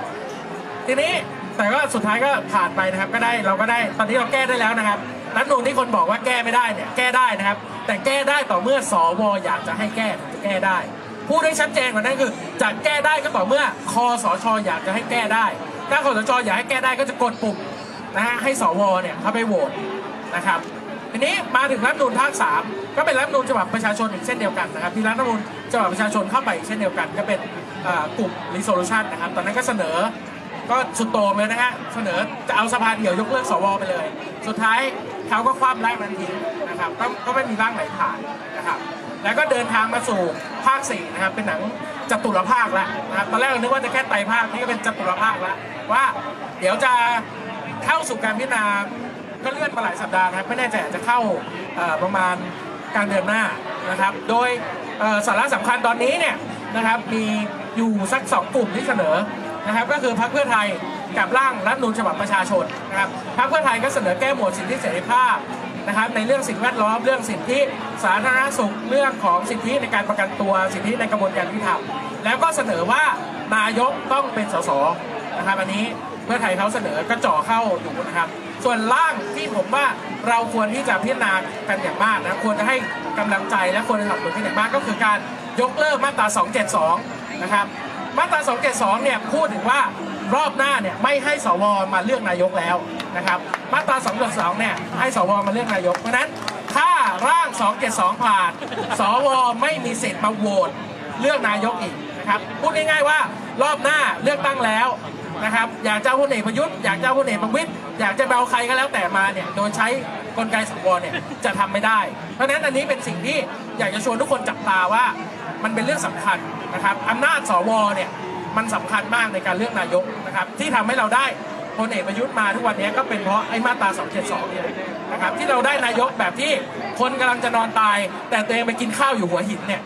ทีนี้แต่ก็สุดท้ายก็ผ่านไปนะครับ ก็ได้เราก็ได้ตอนนี้เราแก้ได้แล้วนะครับรัฐธรรมนูญที่คนบอกว่าแก้ไม่ได้เนี่ยแก้ได้นะครับ แต่แก้ได้ต่อเมื่อสวอยากจะให้แก้จะแก้ได้พูดให้ชัดเจนกว่านั้นคือจะแก้ได้ก็ต่อเมื่อคอสชอยากจะให้แก้ได้ ถ้าคอสชอยากให้แก้ได้ก็จะกดปุ่มนะฮะให้สวเนี่ยเข้าไปโหวตนะครับ ทีนี้มาถึงรัฐมนูญภาคสามก็เป็นรัฐธรรมนูญฉบับประชาชนอีกเช่นเดียวกันนะครับที่รัฐธรรมนูญฉบับประชาชนเข้าไปอีกเช่นเดียวกัน ก็เป็นกลุ่ม resolution นะครับตอนนั้นก็เสนอก็สุดโต่งเลยนะฮะเสนอจะเอาสภาเดี่ยวยกเลิกสวไปเลย สุดท้ายเขาก็คว่ำร่างนั้นทิ้งนะครับก็ก็ไม่มีร่างไหนผ่านนะครับแล้วก็เดินทางมาสู่ภาค4นะครับเป็นหนังจตุรภาคแล้วนะครับตอนแรกเรานึกว่าจะแค่ไตรภาคนี่ก็เป็นจตุรภาคแล้วว่าเดี๋ยวจะเข้าสู่การพิจารณา ก็เลื่อนมาหลายสัปดาห์นะครับไม่แน่ใจอาจจะเข้าประมาณกลางเดือนหน้านะครับ โดยสาระสำคัญตอนนี้เนี่ยนะครับมีอยู่สักสองกลุ่มที่เสนอนะครับ ก็คือพรรคเพื่อไทยกับร่างรัฐธรรมนูญฉบับประชาชนนะครับพรรคเพื่อไทยก็เสนอแก้หมวดสิทธิเสรีภาพนะครับในเรื่องสิ่งแวดล้อมเรื่องสิทธิสาธารณสุขเรื่องของสิทธิในการประกันตัวสิทธิในกระบวนการยุติธรรมแล้วก็เสนอว่านายกต้องเป็นสสนะครับอันนี้เพื่อไทยเขาเสนอก็จ่อเข้าอยู่นะครับ ส่วนร่างที่ผมว่าเราควรที่จะพิจารณากันอย่างมากนะควรจะให้กำลังใจและควรจะสนับสนุนกันอย่างมากก็คือการยกเลิกมาตรา 272 นะครับ มาตรา 272 เนี่ยพูดถึงว่ารอบหน้าเนี่ยไม่ให้สวมาเลือกนายกแล้วนะครับ มาตรา 272 เนี่ยให้สวมาเลือกนายก เพราะฉะนั้นถ้าร่าง 272 ผ่าน สวไม่มีสิทธิ์มาโหวตเลือกนายกอีกนะครับ พูดง่ายๆว่ารอบหน้าเลือกตั้งแล้ว นะครับอยากเจะเอาพลเอกประยุทธ์อยากเจะเอาพลเอกประวิตยอยากจะเอาใครก็แล้วแต่มาเนี่ยโดยใช้กลไกสวเนี่ยจะทำไม่ได้ เพราะฉะนั้นอันนี้เป็นสิ่งที่อยากจะชวนทุกคนจับตาว่ามันเป็นเรื่องสำคัญนะครับอำนาจสวเนี่ยมันสำคัญมากในการเลือกนายกนะครับที่ทำให้เราได้พลเอกประยุทธ์มาทุกวันนี้ก็เป็นเพราะไอ้มาตรา272เนี่ยนะครับที่เราได้นายกแบบที่คนกำลังจะนอนตาย แต่ตัวเองไปกินข้าวอยู่หัวหินเนี่ย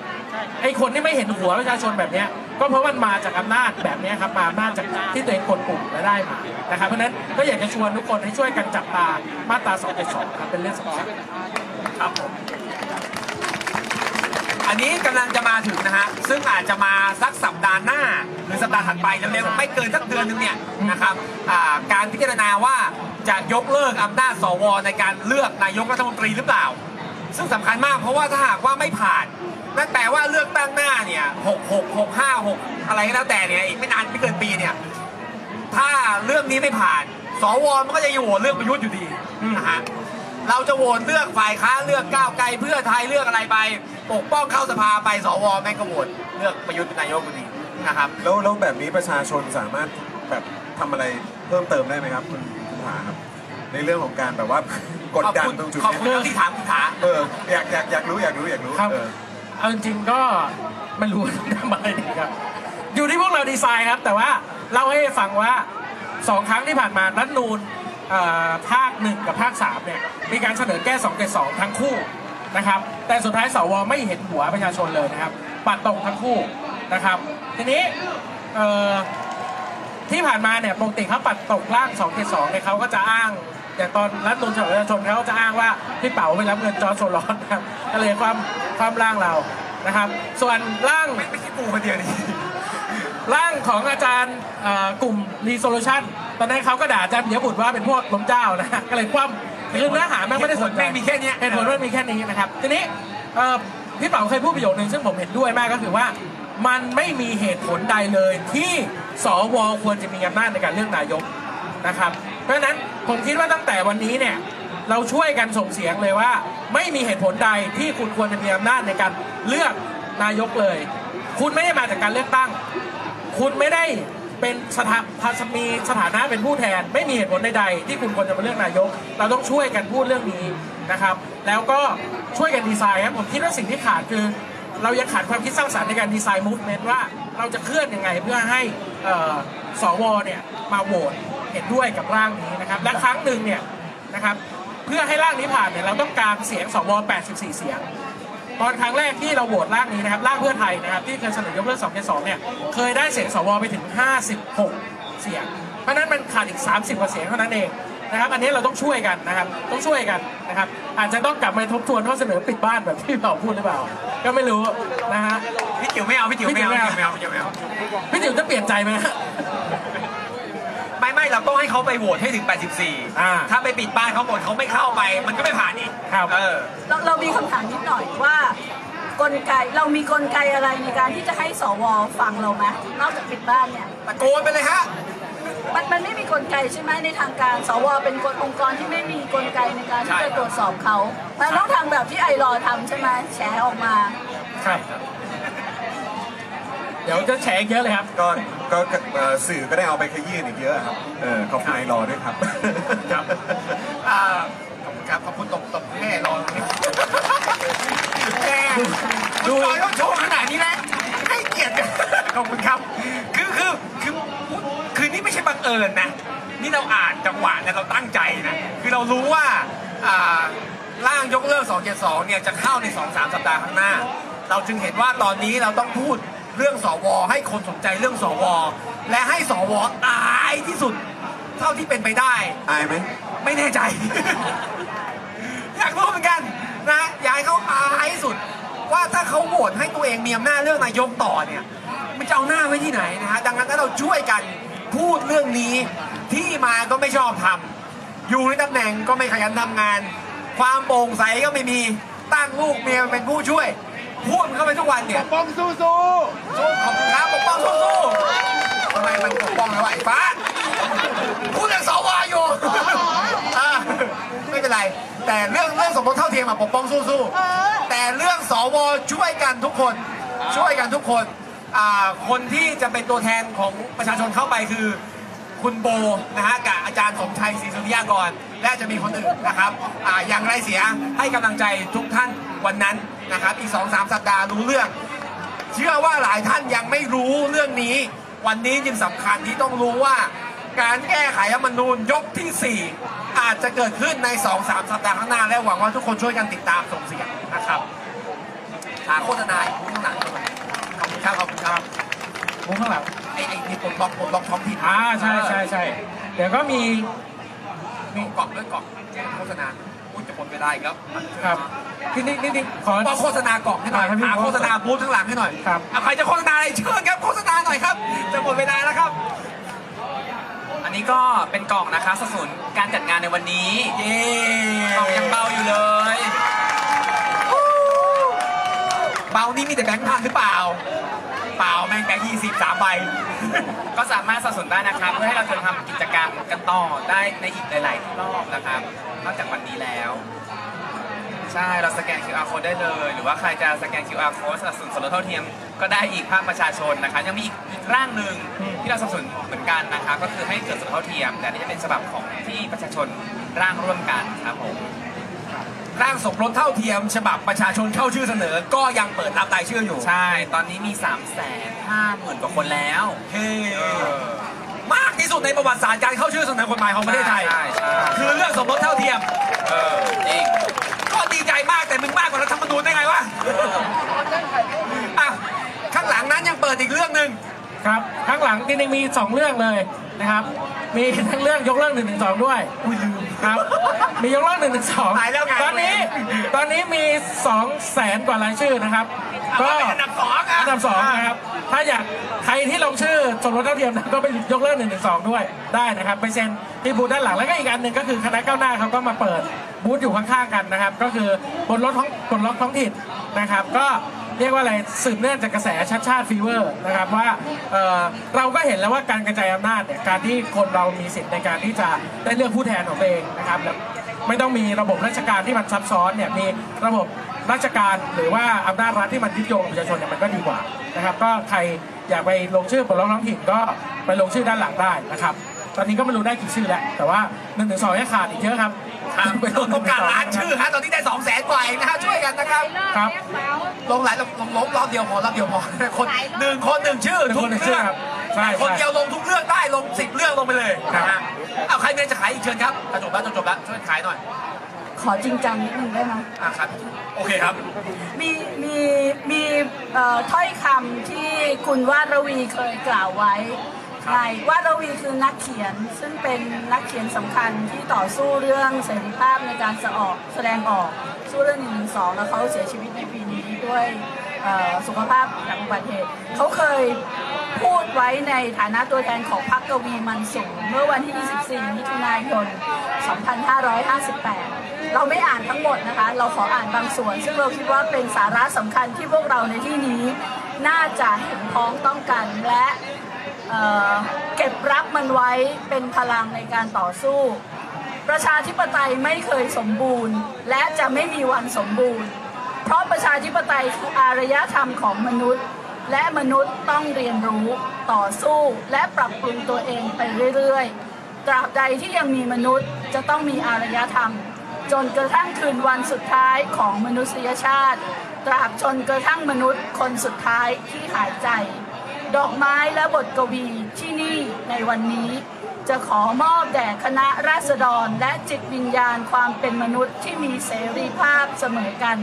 ไอ้คนที่ไม่เห็นหัวประชาชนแบบเนี้ยก็เพราะมันมาจากอำนาจแบบนี้ครับมาอำนาจจากที่ตัวเองกดปุ่มและได้มานะครับเพราะฉะนั้นก็อยากจะชวนทุกคนให้ช่วยกันจับตามาตรา272ครับเป็นเรื่องสำคัญครับผมอันนี้กำลังจะมาถึงนะฮะซึ่งอาจจะมาสักสัปดาห์หน้า หรือสัปดาห์ถัดไปเร็วไม่เกินสักเดือนหนึงเนี่ยนะครับการพิจารณาว่าจะยกเลิกอำนาจสวในการเลือกนายกรัฐมนตรีหรือเปล่า ซึ่งสำคัญมากเพราะว่าถ้าหากว่าไม่ผ่าน นั่นแปลว่าเลือกตั้งหน้าเนี่ยหกหกหกห้าหกอะไรก็แล้วแต่เนี่ยอีกไม่นานไม่เกินปีเนี่ยถ้าเรื่องนี้ไม่ผ่าน สวมันก็จะอยู่โหวตเรื่องประยุทธ์อยู่ดีนะฮะเราจะโหวตเลือกฝ่ายค้านเลือกก้าวไกลเพื่อไทยเลือกอะไรไป ปกป้องเข้าสภาไปสวแม่งก็โหวตเลือกประยุทธ์เป็นนายกอยู่ดีนะครับแล้วแล้วแบบนี้ประชาชนสามารถแบบทำอะไรเพิ่มเติมได้ไหมครับคุณคุณถาครับในเรื่องของการแบบว่ากดดันขอบคุณตรงจุดขอบคุณเนี้ยที่ถามคุณถาเอออยากอยากอยากรู้อยากรู้อยากรู้ครับ เอาจริงๆก็ไม่รู้ทำอะไรดีครับ อยู่ที่พวกเราดีไซน์ครับ แต่ว่าเล่าให้ฟังว่าสองครั้งที่ผ่านมารัฐนูนภาคหนึ่งกับภาคสามเนี่ยมีการเสนอแก้2องเกสองทั้งคู่นะครับ แต่สุดท้ายสวไม่เห็นหัวประชาชนเลยนะครับ ปัดตรงทั้งคู่นะครับ ทีนี้เอ่อที่ผ่านมาเนี่ยปกติเขาปัดตกล่าง2 7 2เนี่ยเขาก็จะอ้าง อย่างตอนรัฐมนตรีประชาชนเขาก็จะอ้างว่าพี่เป๋าไปรับเงินจอร์จโซลอนนะครับก็เลยความความร่างเรานะครับ ส่วนร่างไม่ไม่ใช่กูคนเดียวนี่ร่างของอาจารย์เอ่อกลุ่ม resolution ตอนนั้นเขาก็ด่าอาจารย์เดี๋ยวบุตรว่าเป็นพวกล้มเจ้านะฮะก็เลยคว่ำคือเนื้อหาแม่งไม่ได้สนใจเหตุผลแม่งมีแค่เนี้ยเหตุผลมันมีแค่นี้นะครับทีนี้เอ่อพี่เป๋าเคยพูดประโยคนึงซึ่งผมเห็นด้วยมากก็คือว่ามันไม่มีเหตุผลใดเลยที่สวควรจะมีอำนาจในการเลือกนายกนะครับ เพราะฉะนั้นผมคิดว่าตั้งแต่วันนี้เนี่ยเราช่วยกันส่งเสียงเลยว่า ไม่มีเหตุผลใดที่คุณควรจะมีอำนาจในการเลือกนายกเลย คุณไม่ได้มาจากการเลือกตั้ง คุณไม่ได้เป็นสถาพัสมีสถานะเป็นผู้แทน ไม่มีเหตุผลใดๆที่คุณควรจะมาเลือกนายก เราต้องช่วยกันพูดเรื่องนี้นะครับ แล้วก็ช่วยกันดีไซน์ครับผมคิดว่าสิ่งที่ขาดคือ เรายังขาดความคิดสร้างสรรค์ในการดีไซน์มูฟเมนต์ว่า เราจะเคลื่อนยังไงเพื่อให้เอ่อสวเนี่ยมาโหวตเห็นด้วยกับร่างนี้นะครับ และครั้งหนึ่งเนี่ยนะครับเพื่อให้ร่างนี้ผ่านเนี่ยเราต้องการเสียงสว84 เสียง ตอนครั้งแรกที่เราโหวตร่างนี้นะครับร่างเพื่อไทยนะครับที่เคยเสนอยกเลิก2 2เนี่ยเคยได้เสียงสวไปถึง 56 เสียง เพราะนั้นมันขาดอีก 30กว่าเสียงเท่านั้นเอง นะครับ อันนี้เราต้องช่วยกันนะครับ ต้องช่วยกันนะครับ อาจจะต้องกลับมาทบทวนข้อเสนอปิดบ้านแบบที่เราพูดหรือเปล่า ก็ไม่รู้นะฮะพี่จิ๋วไม่เอาพี่จิ๋วไม่เอาพี่จิ๋วไม่เอาพี่จิ๋วไม่เอาพี่จิ๋วจะเปลี่ยนใจไหมฮะไม่ไม่เราต้องให้เขาไปโหวตให้ถึงอ่า84 ถ้าไปปิดบ้านเขาหมดเขาไม่เข้าไป มันก็ไม่ผ่านอีกครับเออเราเรามีคำถามนิดหน่อยว่ากลไกเรามีกลไกอะไรในการที่จะให้สวฟังเราไหมนอกจากปิดบ้านเนี่ยตะโกนไปเลยฮะ มันมันไม่มีกลไกใช่ไหมในทางการสวเป็นกฎองค์กรที่ไม่มีกลไกในการที่ใช่จะตรวจสอบเขามันต้องทำแบบที่ไอรอว์ทำใช่ไหมแฉออกมาครับเดี๋ยวจะแฉอีกเยอะเลยครับ ก็ก็เอ่อสื่อก็ได้เอาไปขยี้อีกเยอะครับเออขอบคุณไอรอด้วยครับครับอ่าขอบคุณครับขอบคุณตบตบแม่รอแม่ดูต่อยต้องโชว์ขนาดนี้นะให้เกียรติกันขอบคุณครับ คือคือคือคือนี่ไม่ใช่บัง เอิญนะนี่เราอ่านจังหวะเนี่ยเราตั้งใจนะคือเรารู้ว่าอ่าร่างยกเลิก 272 เนี่ยจะเข้าใน 2-3 สัปดาห์ข้างหน้า เราจึงเห็นว่าตอนนี้เราต้องพูดเรื่องสว ให้คนสนใจเรื่องสว และให้สวตายที่สุด เท่าที่เป็นไปได้อายไหมไม่แน่ใจ อยากรู้เหมือนกันนะอยากให้เขาอายที่สุด ว่าถ้าเขาโหวตให้ตัวเองมีอำนาจเรื่องนายกต่อเนี่ยมันจะเอาหน้าไว้ที่ไหนนะฮะดังนั้นถ้าเราช่วยกัน พูดเรื่องนี้ที่มาก็ไม่ชอบทำอยู่ในตำแหน่งก็ไม่ขยันทำงาน ความโปร่งใสก็ไม่มีตั้งลูกเมียเป็นผู้ช่วย พูดเข้าไปทุกวันเนี่ยปกป้องสู้สู้สู้ขอบคุณครับปกป้องสู้สู้ทำไมมันปกป้องแล้วไอ้ฟ้าพูดเรื่องสวอยู่ไม่เป็นไร แต่เรื่องเรื่องสมรสเท่าเทียมอะปกป้องสู้ๆแต่เรื่องสวช่วยกันทุกคน ช่วยกันทุกคน คนที่จะเป็นตัวแทนของประชาชนเข้าไปคือ คุณโบนะฮะกับอาจารย์สมชัยศรีสุริยากร และจะมีคนอื่นนะครับออย่างไรเสียให้กำลังใจทุกท่านวันนั้นนะครับอีก 2-3 สัปดาห์รู้เรื่อง เชื่อว่าหลายท่านยังไม่รู้เรื่องนี้ วันนี้จึงสำคัญที่ต้องรู้ว่าการแก้ไขรัฐมนูญยกที่ 4 อาจจะเกิดขึ้นใน 2-3 สัปดาห์ข้างหน้าและหวังว่าทุกคนช่วยกันติดตามส่งเสียงนะครับหาโฆษณาอีกข้างหลังด้วย คุณครับขอบคุณครับมุมข้างหลังไอ้ไอ้นี่ปลดล็อกปลดล็อกท้องถิ่นอ่าใช่ใช่ใช่เดี๋ยวก็มีมีกล่องด้วยกล่องแจ้งโฆษณาอุ้ยจะหมดเวลาอีกแล้วครับที่นี่นี่นี่ขอว่าโฆษณากล่องให้หน่อยอ่าครับพี่หาโฆษณาบูธข้างหลังให้หน่อยครับอะใครจะโฆษณาอะไรเชิญครับโฆษณาหน่อยครับ จะหมดเวลาแล้วครับ อันนี้ก็เป็นกล่องนะคะสนับสนุนการจัดงานในวันนี้เย้กล่องยังเบาอยู่เลย เบานี่มีแต่แบงค์พันหรือเปล่า เปล่าแม่งแบงค์ยี่สิบสามใบ ก็สามารถสนับสนุนได้นะครับ เพื่อให้เราจะทำกิจกรรมกันต่อได้ในอีกหลาย ๆ รอบนะครับ นอกจากวันนี้แล้ว ใช่เราสแกน QR code ได้เลย หรือว่าใครจะสแกน QR code สนับสนุนสมรสเท่าเทียมก็ได้อีกภาคประชาชนนะคะยังมีอีกอีกร่างหนึ่งที่เราสนับสนุนเหมือนกันนะคะก็คือให้เกิดสมรสเท่าเทียม แต่อันนี้จะเป็นฉบับของที่ประชาชนร่างร่วมกันครับผม ร่างสมรสเท่าเทียม ฉบับประชาชนเข้าชื่อเสนอ ก็ยังเปิดรับรายชื่ออยู่ ใช่ ตอนนี้มี 3 5 0 0 0 0กว่าคนแล้วเฮ้มากที่สุดในประวัติศาสตร์การเข้าชื่อเสนอกฎหมายของประเทศไทย ใช่ใช่คือเรื่องสมรสเท่าเทียม เออจริงก็ดีใจมากแต่มึงมากกว่ารัฐธรรมนูญได้ไงวะอะข้างหลังนั้นยังเปิดอีกเรื่องหนึ่ง ครับข้างหลังจริงๆมี 2 เรื่องเลยนะครับ มีทั้งเรื่องยกเลิก1นึด้วย อุ้ยลืม ครับ มียกเลิก1นึตายแล้วไง ตอนนี้ตอนนี้มี2แสนกว่ารายชื่อนะครับ ก็เป็นอันดับสองอะอันดับสองนะครับ ถ้าอยากใครที่ลงชื่อสมรสเท่าเทียมนะก็ไปยกเลิก1นึด้วยได้นะครับ ไปเซ็นที่บูธด้านหลังแล้วก็อีกอันหนึ่งก็คือคณะก้าวหน้าเขาก็มาเปิดบูธอยู่ข้างๆกันนะครับ ก็คือบนรถท้องบนรถท้องถิ่นนะครับ ก็ เรียกว่าอะไรสืบเนื่องจากกระแสชัดชาติฟีเวอร์นะครับว่าเอ่อเราก็เห็นแล้วว่าการกระจายอำนาจเนี่ยการที่คนเรามีสิทธิ์ในการที่จะได้เลือกผู้แทนของตัวเองนะครับแล้วไม่ต้องมีระบบราชการที่มันซับซ้อนเนี่ยมีระบบราชการหรือว่าอำนาจรัฐที่มันยึดโยงประชาชนเนี่ยมันก็ดีกว่านะครับ ก็ใครอยากไปลงชื่อบนรถท้องถิ่นก็ไปลงชื่อด้านหลังได้นะครับ ตอนนี้ก็ไม่รู้ได้กี่ชื่อแล้วแต่ว่าหนึ่งถึงสองยังขาดอีกเยอะครับ ครับไปลงต้องการล้านชื่อฮะตอนนี้ได้สองแสนกว่าเองนะฮะช่วยกันนะครับครับ ลงหลายลงลงรอบเดียวพอรอบเดียวพอคนหนึ่งคนหนึ่งชื่อหนึ่งทุคกนหนึ่งเรื่องชื่อครับใช่คนใช่เดียวลงทุกเรื่องได้ลงสิบเรื่องลงไปเลยครับนะฮะเอาใครเมียจะขายอีกเชิญครับอะจบแล้วจบแล้วช่วยขายหน่อย ขอจริงจังนิดนึงได้ไหมอะครับโอเคครับ มีมีมีเอ่อถ้อยคำที่คุณวาดระวีเคยกล่าวไว้ ในวาดระวีคือนักเขียน ซึ่งเป็นนักเขียนสำคัญที่ต่อสู้เรื่องเสรีภาพในการแสออกแสดงออกสู้เรื่องหนึ่งหนึ่งสองแล้วเขาเสียชีวิตในปีนี้ด้วยสุขภาพจากอุบัติเหตุเขาเคยพูดไว้ในฐานะตัวแทนของพรรคกวีมันสูงเมื่อวันที่ 24 มิถุนายน 2558 เราไม่อ่านทั้งหมดนะคะ เราขออ่านบางส่วน ซึ่งเราคิดว่าเป็นสาระสำคัญที่พวกเราในที่นี้ น่าจะเห็นพ้องต้องกันและ เเก็บรับมันไว้เป็นพลังในการต่อสู้ ประชาธิปไตยไม่เคยสมบูรณ์ และจะไม่มีวันสมบูรณ์ เพราะประชาธิปไตยคืออารยธรรมของมนุษย์ และมนุษย์ต้องเรียนรู้ต่อสู้และปรับปรุงตัวเองไปเรื่อยๆ ตราบใดที่ยังมีมนุษย์จะต้องมีอารยธรรม จนกระทั่งคืนวันสุดท้ายของมนุษยชาติ ตราบจนกระทั่งมนุษย์คนสุดท้ายที่หายใจ ดอกไม้และบทกวีที่นี่ในวันนี้ จะขอมอบแด่คณะราษฎรและจิตวิญญาณความเป็นมนุษย์ที่มีเสรีภาพเสมอกัน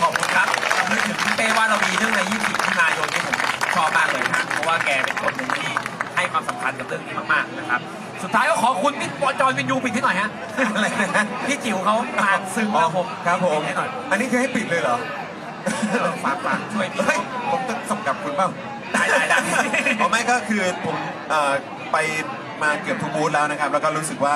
ขอบคุณครับนึกถึงเป้ว่าเรามีเรื่องใน24มิถุนายนที่ผมชอบมากเลยนะเพราะว่าแกเป็นคนหนึ่งที่ให้ความสำคัญกับเรื่องนี้มากๆนะครับ สุดท้ายก็ขอคุณพี่ปอจอยวินยูปิดที่หน่อยฮะอะไรนะพี่จิ๋วเขาผ่านซึ้งแล้วผมครับผม ให้หน่อย อันนี้คือให้ปิดเลยเหรอ ฝากฝากช่วยพี่เฮ้ยผมต้องส่งกลับคุณเปล่าได้ได้ได้เพราะไม่ก็คือผมเอ่อไปมาเกือบทุกบูธแล้วนะครับ แล้วก็รู้สึกว่า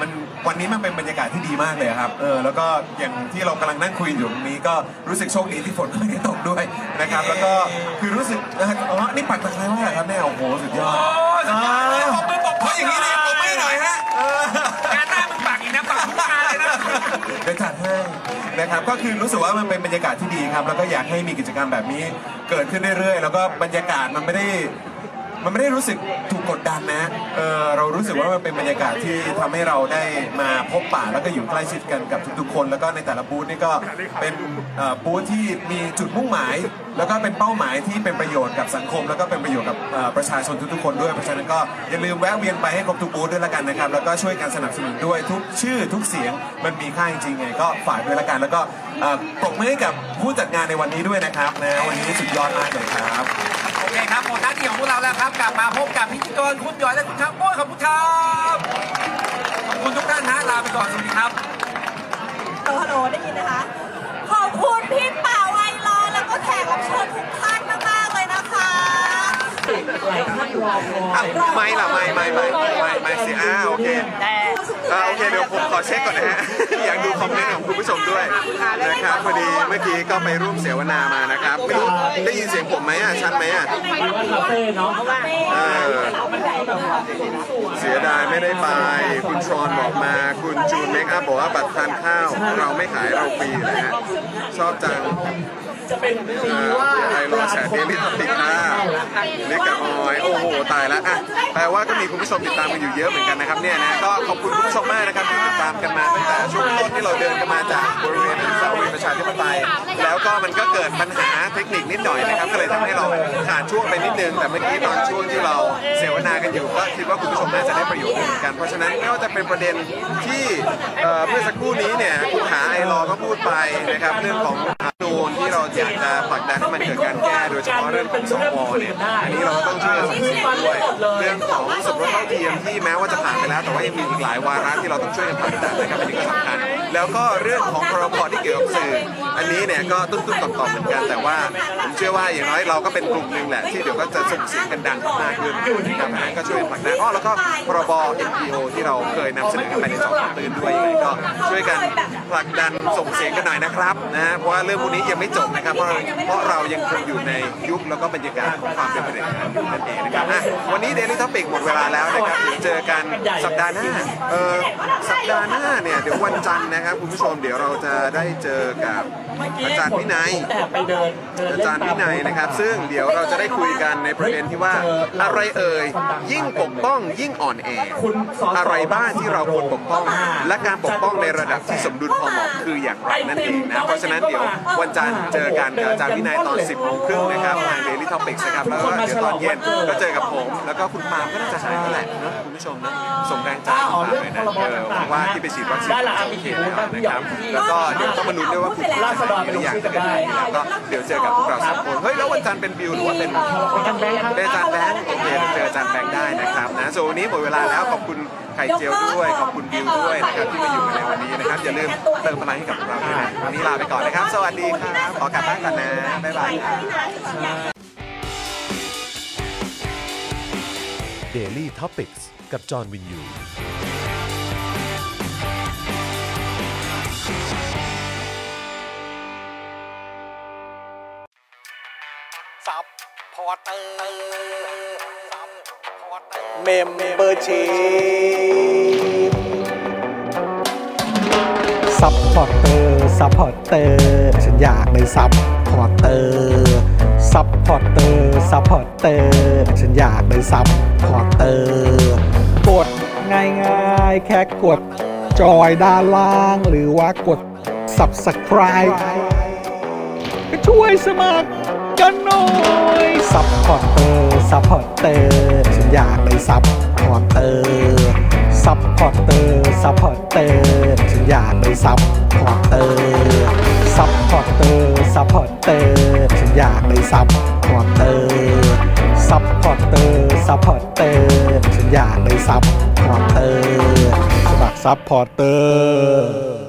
มันวันนี้มันเป็นบรรยากาศที่ดีมากเลยครับเออแล้วก็อย่างที่เรากำลังนั่งคุยอยู่ตรงนี้ก็รู้สึกโชคดีที่ฝนไม่ได้ตกด้วยนะครับ แล้วก็คือรู้สึกเอออ๋อนี่ปักตะไคร้ว่าครับเนี่ยโอ้โหสุดยอดโอ้ยสุดยอดเลยปรบมือปรบมือ เพราะอย่างนี้เลยผมไม่หน่อยฮะเออ เดี๋ยวจัดให้นะครับก็คือรู้สึกว่ามันเป็นบรรยากาศที่ดีครับ แล้วก็อยากให้มีกิจกรรมแบบนี้เกิดขึ้นเรื่อยๆ แล้วก็บรรยากาศมันไม่ได้มันไม่ได้รู้สึกถูกกดดันนะเออเรารู้สึกว่ามันเป็นบรรยากาศที่ทำให้เราได้มาพบปะแล้วก็อยู่ใกล้ชิดกันกับทุกๆคน แล้วก็ในแต่ละบูธนี่ก็เป็นเอ่อบูธที่มีจุดมุ่งหมาย แล้วก็เป็นเป้าหมายที่เป็นประโยชน์กับสังคม แล้วก็เป็นประโยชน์กับประชาชนทุกๆคนด้วยเพราะฉะนั้นก็อย่าลืมแวะเวียนไปให้ครบทุกบูธด้วยละกันนะครับ แล้วก็ช่วยกันสนับสนุนด้วยทุกชื่อทุกเสียงมันมีค่าจริงๆไงก็ฝากด้วยละกันแล้วก็ปรบมือให้กับผู้จัดงานในวันนี้ด้วยนะครับนะวันนี้สุดยอดมากเลยครับโอเคครับหมดหน้าที่ของพวกเราแล้วครับกลับมาพบกับพิธีกรคุณหยอยและคุณครับโอ้ยขอบคุณครับขอบคุณทุกท่านนะลาไปก่อนสวัสดีครับฮัลโหลฮัลโหลได้ยินนะคะขอบคุณพี่ป่า ไม่ล่ะไม่ไม่ไม่ไม่ไม่สิอ้าโอเคอ่ โอเคเดี๋ยวผมขอเช็คก่อนนะฮะ อยากดูคอมเมนต์ของคุณผู้ชมด้วยนะครับพอดีเมื่อกี้ก็ไปร่วมเสวนามานะครับ ไม่รู้ได้ยินเสียงผมไหมอะชัดไหมอะเออเสียดายไม่ได้ไป คุณชอนบอกมา คุณจูนเมคอัพบอกว่าบัตรทานข้าว เราไม่ขายเราฟรีนะฮะ ชอบจังไทยรอแชร์เดลิทอปิกนะเล็กกับออย โอ้โห ตายแล้วอะแปลว่าก็มีคุณผู้ชมติดตามกันอยู่เยอะเหมือนกันนะครับเนี่ยนะ ก็ขอบคุณคุณผู้ชมมากนะครับที่ติดตามกันมาตั้งแต่ช่วงต้นที่เราเดินกันมาจากบริเวณสาวรีย์ประชาธิปไตยแล้วก็มันก็เกิดปัญหาเทคนิคนิดหน่อยนะครับก็เลยทำให้เราขาดช่วงไปนิดนึงแต่เมื่อกี้ตอนช่วงที่เราเสวนากันอยู่ก็คิดว่าคุณผู้ชมน่าจะได้ประโยชน์เหมือนกัน เพราะฉะนั้นไม่ว่าจะเป็นประเด็นที่เมื่อสักครู่นี้เนี่ยคุณขาไอรอก็พูดไปนะครับเรื่องของ นูนที่เราอยากจะผลักดันให้มันเกิดการแก้โดยเฉพาะเรื่องของสวเนี่ยอันนี้เราก็ต้องช่วยกันสังเกตด้วยเรื่องของสมรสเท่าเทียมที่แม้ว่าจะผ่านไปแล้ว แต่ว่ายังมีอีกหลายวาระที่เราต้องช่วยกันผลักดันนะครับอันนี้ก็สำคัญแล้วก็เรื่องของพรบที่เกี่ยวกับสื่อ อันนี้เนี่ยก็ตุ้มๆต่อมๆเหมือนกันแต่ว่าผมเชื่อว่าอย่างน้อยเราก็เป็นกลุ่มหนึ่งแหละที่เดี๋ยวก็จะส่งเสียงกันดังมากขึ้นนะครับนั้นก็ช่วยผลักดันอ้อแล้วก็พรบ NPO ที่เราเคยนำเสนอไปในสองตื่นด้วยยังไงก็ช่วยกันผลักดันส่งเสียงกันหน่อยนะครับนะเพราะว่าเรื่องพวกนี้ยังไม่จบนะครับ เพราะเพราะเรายังคงอยู่ในยุคแล้วก็บรรยากาศของความเป็นประเด็นการอยู่นั่นเองนะครับอะวันนี้ Daily Topic หมดเวลาแล้วนะครับเดี๋ยวเจอกันสัปดาห์หน้าเออสัปดาห์หน้าเนี่ยเดี๋ยววันจันทร์นะครับคุณผู้ชมเดี๋ยวเราจะได้เจอกับอาจารย์วินัยอาจารย์วินัยนะครับ ซึ่งเดี๋ยวเราจะได้คุยกันในประเด็นที่ว่าอะไรเอ่ยยิ่งปกป้องยิ่งอ่อนแออะไรบ้างที่เราควรปกป้อง และการปกป้องในระดับที่สมดุลพอเหมาะคืออย่างไรนั่นเองนะเพราะฉะนั้นเดี๋ยววันวันจันทร์เจอกันกับอาจารย์วินัยตอน 10โมงครึ่งนะครับทาง Daily Topics นะครับแล้วก็เดี๋ยวตอนเย็นก็เจอกับผม แล้วก็คุณปาล์มก็น่าจะหายแล้วแหละนะคุณผู้ชมนะ ส่งแรงใจให้คุณปาล์มหน่อยนะเออหวังว่าที่ไปฉีดวัคซีนจะโอเคแล้วนะครับแล้วก็เดี๋ยวต้องมาลุ้นด้วยว่าคุณปาล์มจะหายหรือยังนะครับแล้วก็เดี๋ยวเจอกับพวกเราสามคนเฮ้ยแล้ววันจันทร์เป็นบิวหรือว่าเป็นเป็นอาจารย์แบงค์โอเคเจออาจารย์แบงค์ได้นะครับนะส่วนวันนี้หมดเวลาแล้วขอบคุณไข่เจียวด้วยขอบคุณบิวด้วยนะครับที่มาอยู่ในวันนี้นะครับอย่าลืมเติมพลังให้กับเราด้วยนะวันนี้ลาไปก่อนนะครับ สวัสดีครับขอกลับบ้านก่อนนะบ๊ายบายครับ Daily Topics กับจอห์นวิญญู supporter membership supporter supporter ฉันอยากเป็น supporter supporter supporter ฉันอยากเป็น supporter กดง่ายๆ แค่กดจอยด้านล่าง หรือว่ากด subscribe ก็ช่วยสมัครกันหน่อย supporter supporter ฉันอยากเป็น sup porter supporter supporter ฉันอยากเป็น supporter supporter supporter ฉันอยากเป็น supporter supporter supporter ฉันอยากเป็น supporter สมัคร supporter